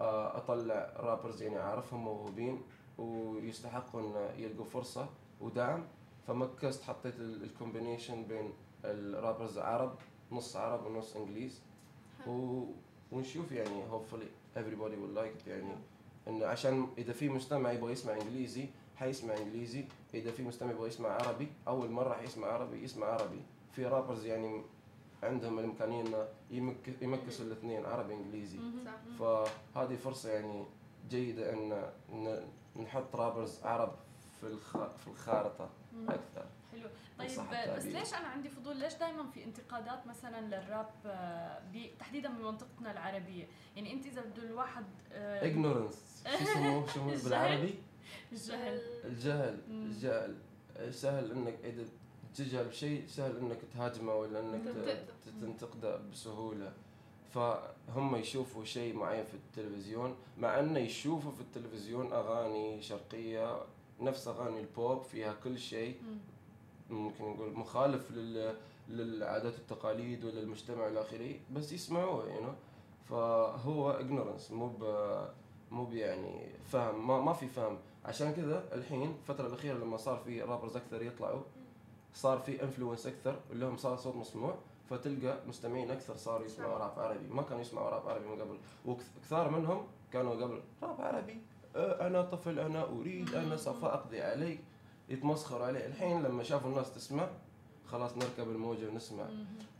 آه، أطلع rappers يعني أعرفهم موهوبين ويستحقوا ان يلقوا فرصة ودعم. فمكست حطيت ال combination بين ال rappers عرب نص عرب ونص إنجليز. و... ونشوف يعني hopefully everybody will like it يعني. انه عشان إذا في مستمع يبغى يسمع إنجليزي حيسمع إنجليزي إذا في مستمع يبغى يسمع عربي أول مرة حيسمع عربي يسمع عربي. في rappers يعني عندهم الإمكانية إنه يمك يمكسوا الاثنين عربي انجليزي فهذه فرصة يعني جيدة إن نحط رابرز عرب في. في الخارطة أكثر. حلو. طيب بس. ليش أنا عندي فضول؟ ليش دائما في انتقادات مثلا للراب آه، تحديدا بمنطقتنا العربية؟ يعني أنت إذا بده الواحد ignorance. شو اسمه؟ شو. بالعربي؟ الجهل. الجهل. الجهل. سهل إنك إذا تجهل بشيء سهل إنك تهاجمه ولا إنك تنتقده. بسهولة. فهم يشوفوا شيء معين في التلفزيون مع إنه يشوفوا في التلفزيون أغاني شرقية نفس أغاني البوب فيها كل شيء. مم. ممكن نقول مخالف لل للعادات والتقاليد ولا المجتمع إلى آخره بس يسمعوه يعني فهو ignorance مو ب مو ب- يعني فهم ما, ما في فهم. عشان كذا الحين الفترة الأخيرة لما صار في رابرز أكثر يطلعوا صار في انفلونس أكثر اللي هم صار صوت مسموع فتلقى مستمعين أكثر صاروا يسمعوا راب عربي. ما كانوا يسمعوا راب عربي من قبل. وكثار منهم كانوا قبل راب عربي آه، أنا طفل أنا أريد أنا سوف أقضي عليك. يتمسخروا عليه. الحين لما شافوا الناس تسمع خلاص نركب الموجة ونسمع.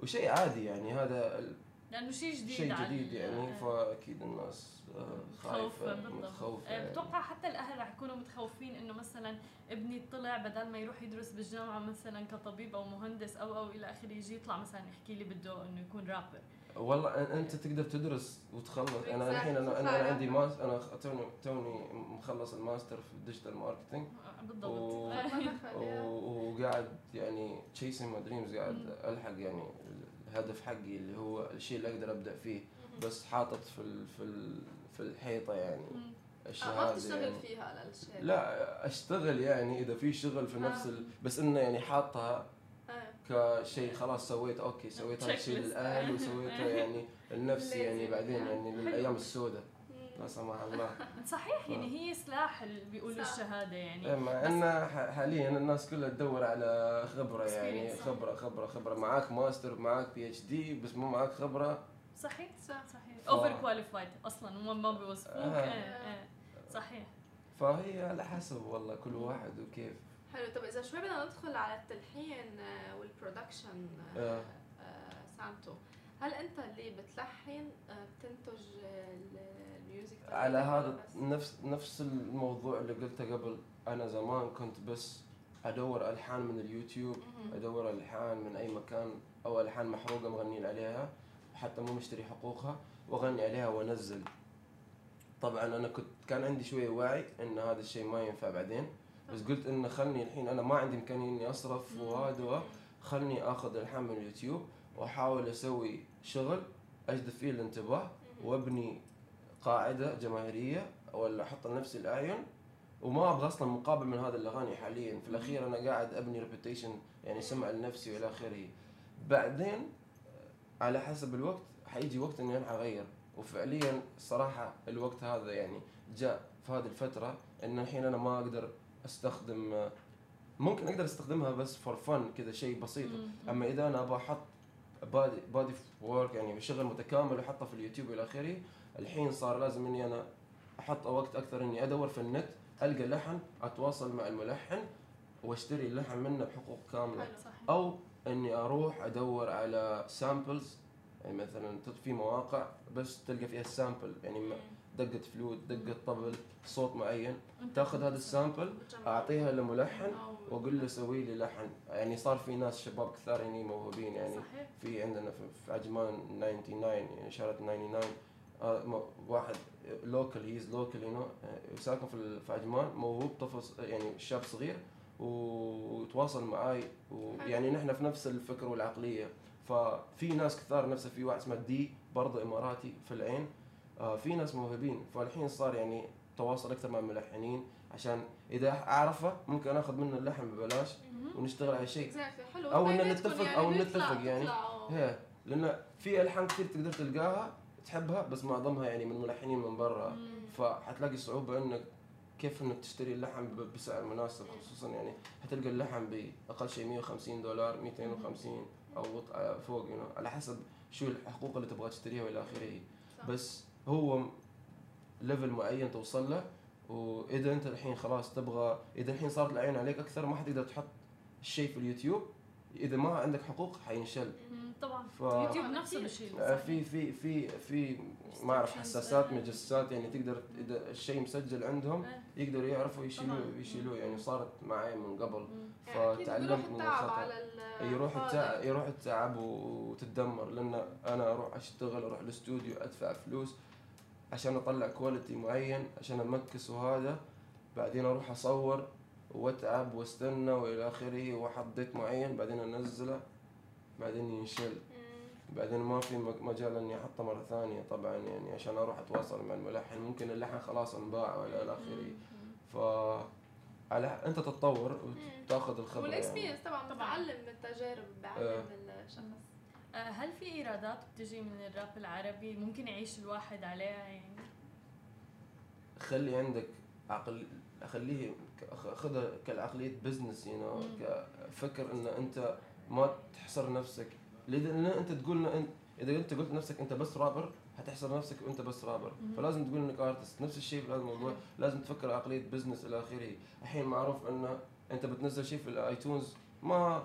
وشيء عادي يعني هذا لأنه شيء جديد شيء جديد يعني آه. فاكيد الناس آه، خوف خايفه متخوفة آه، يعني. بتوقع حتى الأهل رح يكونوا متخوفين إنه مثلا ابني طلع بدل ما يروح يدرس بالجامعة مثلا كطبيب أو مهندس أو أو إلى آخره يجي يطلع مثلا يحكي لي بده إنه يكون رابر والله أنت تقدر تدرس وتخلص أنا. الحين أنا أنا. عندي mas أنا توني توني مخلص الماستر في ال digital marketing بالضبط و- ما وقاعد يعني chasing my dreams قاعد ألحق يعني الهدف حقي اللي هو الشيء اللي أقدر أبدأ فيه بس حاطط في ال في ال في الحيطة يعني مم. آه، ما الشهاده بتشتغل يعني. فيها للشيء لا أشتغل يعني إذا في شغل في نفس ال... بس إنه يعني حاطها آه. كشيء خلاص سويت okay سويت هذا الشيء. للاهل وسويته يعني لنفسي يعني. بعدين يعني للأيام السوداء لا سمح الله. صحيح يعني هي سلاح اللي بيقولوا. الشهادة إيه، يعني مع بس- إن حاليا الناس كلها تدور على خبرة يعني. خبرة خبرة خبرة. معاك ماستر معاك PhD بس مو معاك خبرة. صحيح. صح. صحيح. overqualified أصلا هم ما بيوصفوك. آه. إيه إيه. صحيح. فهي على حسب والله كل واحد وكيف. حلو. طب إذا شوي بدنا ندخل على التلحين آه، وال production آه، آه. آه، سانتو هل أنت اللي بتلحن آه، بتنتج آه، على هذا؟ نفس نفس الموضوع اللي قلته قبل أنا زمان كنت بس أدور ألحان من اليوتيوب. أدور ألحان من أي مكان أو ألحان محروقة مغنيين عليها حتى مو مشتري حقوقها وأغني عليها وأنزل طبعا أنا كنت كان عندي شوية وعي إن هذا الشيء ما ينفع بعدين بس قلت إنه خلني الحين أنا ما عندي إمكانية إني أصرف وهذا خلني آخذ ألحان من اليوتيوب وأحاول أسوي شغل اجذب فيه الانتباه وأبني قاعدة جماهيرية ولا أحط لنفسي الأعين وما أبغى أصلا مقابل من هذه الأغاني حاليا. في الأخير أنا قاعد أبني reputation يعني سمعه لنفسي وإلى آخره. بعدين على حسب الوقت حيجي وقت إني أنا حغير وفعليا الصراحه الوقت هذا يعني جاء في هذه الفترة إن الحين أنا ما أقدر أستخدم ممكن أقدر أستخدمها بس for fun كذا شيء بسيط. أما إذا أنا أبغى أحط body body work يعني شغل متكامل وأحطه في اليوتيوب وإلى آخره الحين صار لازم إني أنا أحط وقت أكثر إني أدور في النت ألقى لحن أتواصل مع الملحن وأشتري اللحن منه بحقوق كاملة. صحيح. أو إني أروح أدور على samples يعني مثلا في مواقع بس تلقى فيها ال sample يعني دقة فلوت دقة طبل صوت معين. تاخذ هذا ال sample أعطيها لملحن وأقول له سوي لي لحن. يعني صار في ناس شباب كثار يعني موهوبين يعني في عندنا في, عجمان 99 يعني شارة 99 آه، م- واحد local he's local you know ساكن في في عجمان. موهوب طفل يعني شاب صغير وتواصل معاي ويعني نحن في نفس الفكر والعقلية. ففي ناس كثار نفسه في واحد اسمه دي برضه إماراتي في العين. آه، في ناس موهوبين. فالحين صار يعني تواصل أكثر مع الملحنين عشان إذا أعرفه ممكن آخذ منه اللحن ببلاش ونشتغل على شيء. إن بيناتكم نتفق- يعني بيطلع- نتفق يعني. بيطلعوا- هي لأن في ألحان كثير تقدر تلقاها. تحبها بس معظمها يعني من ملحنين من برا. فحتلاقي صعوبة إنك كيف إنك تشتري اللحن ب- بسعر مناسب خصوصا يعني حتلقى اللحن باقل شيء 150 دولار 250 أو آه، فوق يعني على حسب شو الحقوق اللي تبغى تشتريها وإلى آخره. بس هو ليفل معين توصل له وإذا أنت الحين خلاص تبغى إذا الحين صارت العين عليك أكثر ما حتقدر تحط الشيء في اليوتيوب. إذا ما عندك حقوق حينشل. طبعا. ف- يوتيوب نفسه آه، في في في في ما اعرف حساسات مجسات يعني تقدر إذا الشيء مسجل عندهم إيه. يقدروا يعرفوا يشيلوه. يشيلوه. يعني صارت معي من قبل. فتعلمت من التعب الخطا على ال- يروح. التعب يروح التعب وتتدمر. لأن أنا أروح أشتغل أروح الأستوديو أدفع فلوس عشان أطلع quality معين عشان أ mix وهذا. بعدين أروح أصور وأتعب وأستنى وإلى آخره واحط date معين بعدين أنزله. بعدين ينشل. بعدين ما في مج- مجال إني أحطه مرة ثانية طبعا يعني عشان أروح أتواصل مع الملحن. ممكن اللحن خلاص انباع وإلى آخره. ف على أنت تتطور وتاخذ الخبرة يعني. وال experience طبعا بتعلم من التجارب. بعلم الشخص. آه، هل في إيرادات بتجي من الراب العربي؟ ممكن يعيش الواحد عليها يعني؟ خلي عندك عقل خليه خذها كالعقلية business you know فكر إن أنت ما تحصر نفسك. لأن أنت تقول انت إذا أنت قلت نفسك أنت بس رابر حتحصر نفسك وأنت بس رابر. فلازم تقول إنك artist نفس الشيء في هذا الموضوع. لازم تفكر عقلية business إلى آخره. الحين معروف انه أنت بتنزل شيء في ال iTunes ما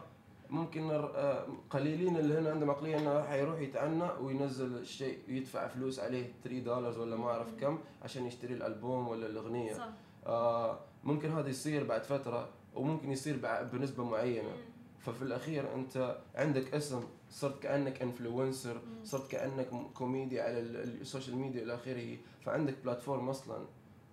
ممكن آه، قليلين اللي هنا عندهم عقلية إنه حيروح يتعنى وينزل الشيء يدفع فلوس عليه 3 دولار ولا ما أعرف كم عشان يشتري الألبوم ولا الأغنية. صح. آه ممكن هذا يصير بعد فترة وممكن يصير بنسبة معينة. ففي الأخير أنت عندك اسم صرت كأنك influencer صرت كأنك كوميدي على ال- ال social media إلى آخره فعندك platform أصلا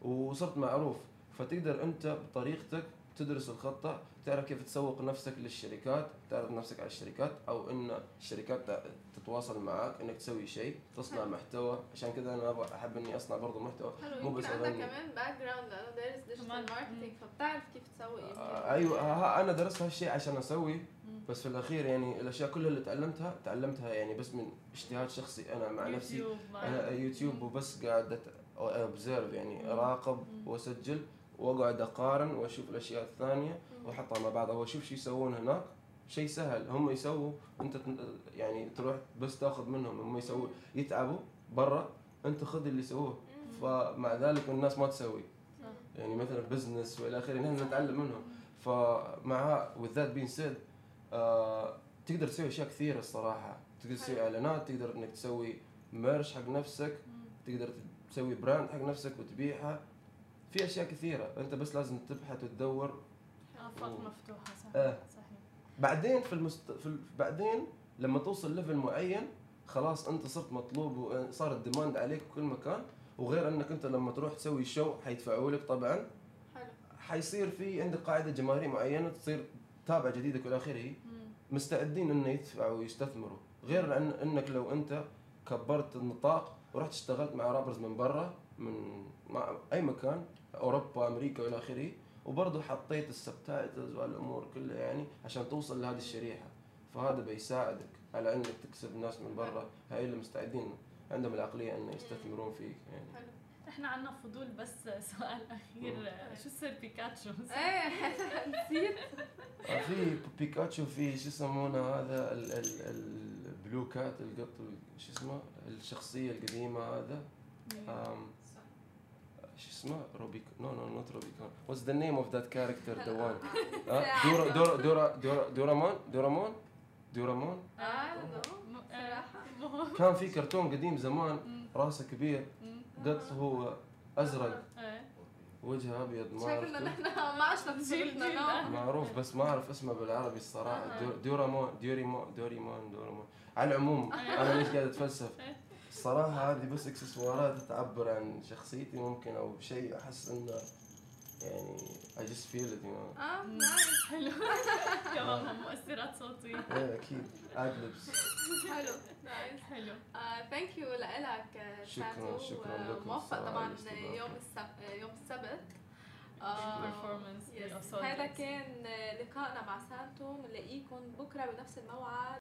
وصرت معروف. فتقدر أنت بطريقتك تدرس الخطة تعرف كيف تسوق نفسك للشركات تعرف نفسك على الشركات أو إن الشركات ت- تتواصل معك إنك تسوي شيء تصنع محتوى. عشان كذا أنا أبغى- أحب إني أصنع برضو محتوى. حلو مو بس عندك. كمان background لأنه دارس digital كمان. marketing فبتعرف كيف تسوق يمكن آه، أيوه ها أنا درست هالشيء عشان أسوي. بس في الأخير يعني الأشياء كلها اللي تعلمتها تعلمتها يعني بس من اجتهاد شخصي أنا مع نفسي. أنا يوتيوب وبس قاعد observe يعني أراقب وأسجل. واقعد اقارن وأشوف الأشياء الثانية واحطها مع بعضها وأشوف شو يسوون هناك. شيء سهل هم يسووا أنت يعني تروح بس تاخذ منهم هم يسووا يتعبوا برا أنت خذ اللي يسووه. فمع ذلك الناس ما تسوي. يعني مثلا business وإلى آخره نحن نتعلم منهم. فمع that being said آه تقدر تسوي أشياء كثيرة الصراحة. تقدر تسوي إعلانات تقدر إنك تسوي merch حق نفسك. تقدر تسوي brand حق نفسك وتبيعها. في أشياء كثيرة. أنت بس لازم تبحث وتدور. آفاق مفتوحة صح. آه. صحيح. بعدين في المست... في ال... بعدين لما توصل level معين خلاص أنت صرت مطلوب وصار ال demand عليك في كل مكان. وغير أنك أنت لما تروح تسوي شو حيدفعوا لك طبعا. حلو. حيصير في عندك قاعدة جماهيرية معينة تصير تابع جديدك وإلى آخره. مستعدين إنه يدفعوا ويستثمروا. غير أن أنك لو أنت كبرت النطاق ورحت اشتغلت مع رابرز من برا من مع أي مكان أوروبا أمريكا وإلى آخره. وبرضه حطيت السبتايتلز والأمور كلها يعني عشان توصل لهذه الشريحة. فهذا بيساعدك على إنك تكسب ناس من برا. هاي اللي مستعدين عندهم العقلية إنه يستثمرون فيك يعني. إحنا عنا فضول بس سؤال أخير. شو سر بيكاتشو؟ إيه. نسيت. آه، في بيكاتشو في شو يسمونه هذا؟ ال- ال- ال blue cat القط ال- شو اسمه؟ الشخصية القديمة هذا. um, شو اسمه؟ روبيك no no not روبيكون what's the name of that character the one دورا دورا دورا دورا دورامون دورامون دورامون آه كان في كرتون قديم زمان راسه كبير. قط هو أزرق. إيه. وجهه أبيض ما شكلنا نحن ما عشنا no معروف بس ما أعرف اسمه بالعربي الصراحة. دو- دورامون دوريمون دوريمون دورامون على العموم أنا ليش قاعد أتفلسف؟ الصراحه هذه بس إكسسوارات تعبر عن شخصيتي ممكن أو شيء أحس إنه يعني I just feel it you know. آه nice حلو. كمان هم مؤثرات صوتية. إيه أكيد. ادلبس حلو. nice حلو. thank you لك شكراً- شكراً لكم. موفق الصراحة طبعا. يوم السبت يوم السبت. آه، هذا. كان لقائنا مع سانتو بنلاقيكم بكرة بنفس الموعد.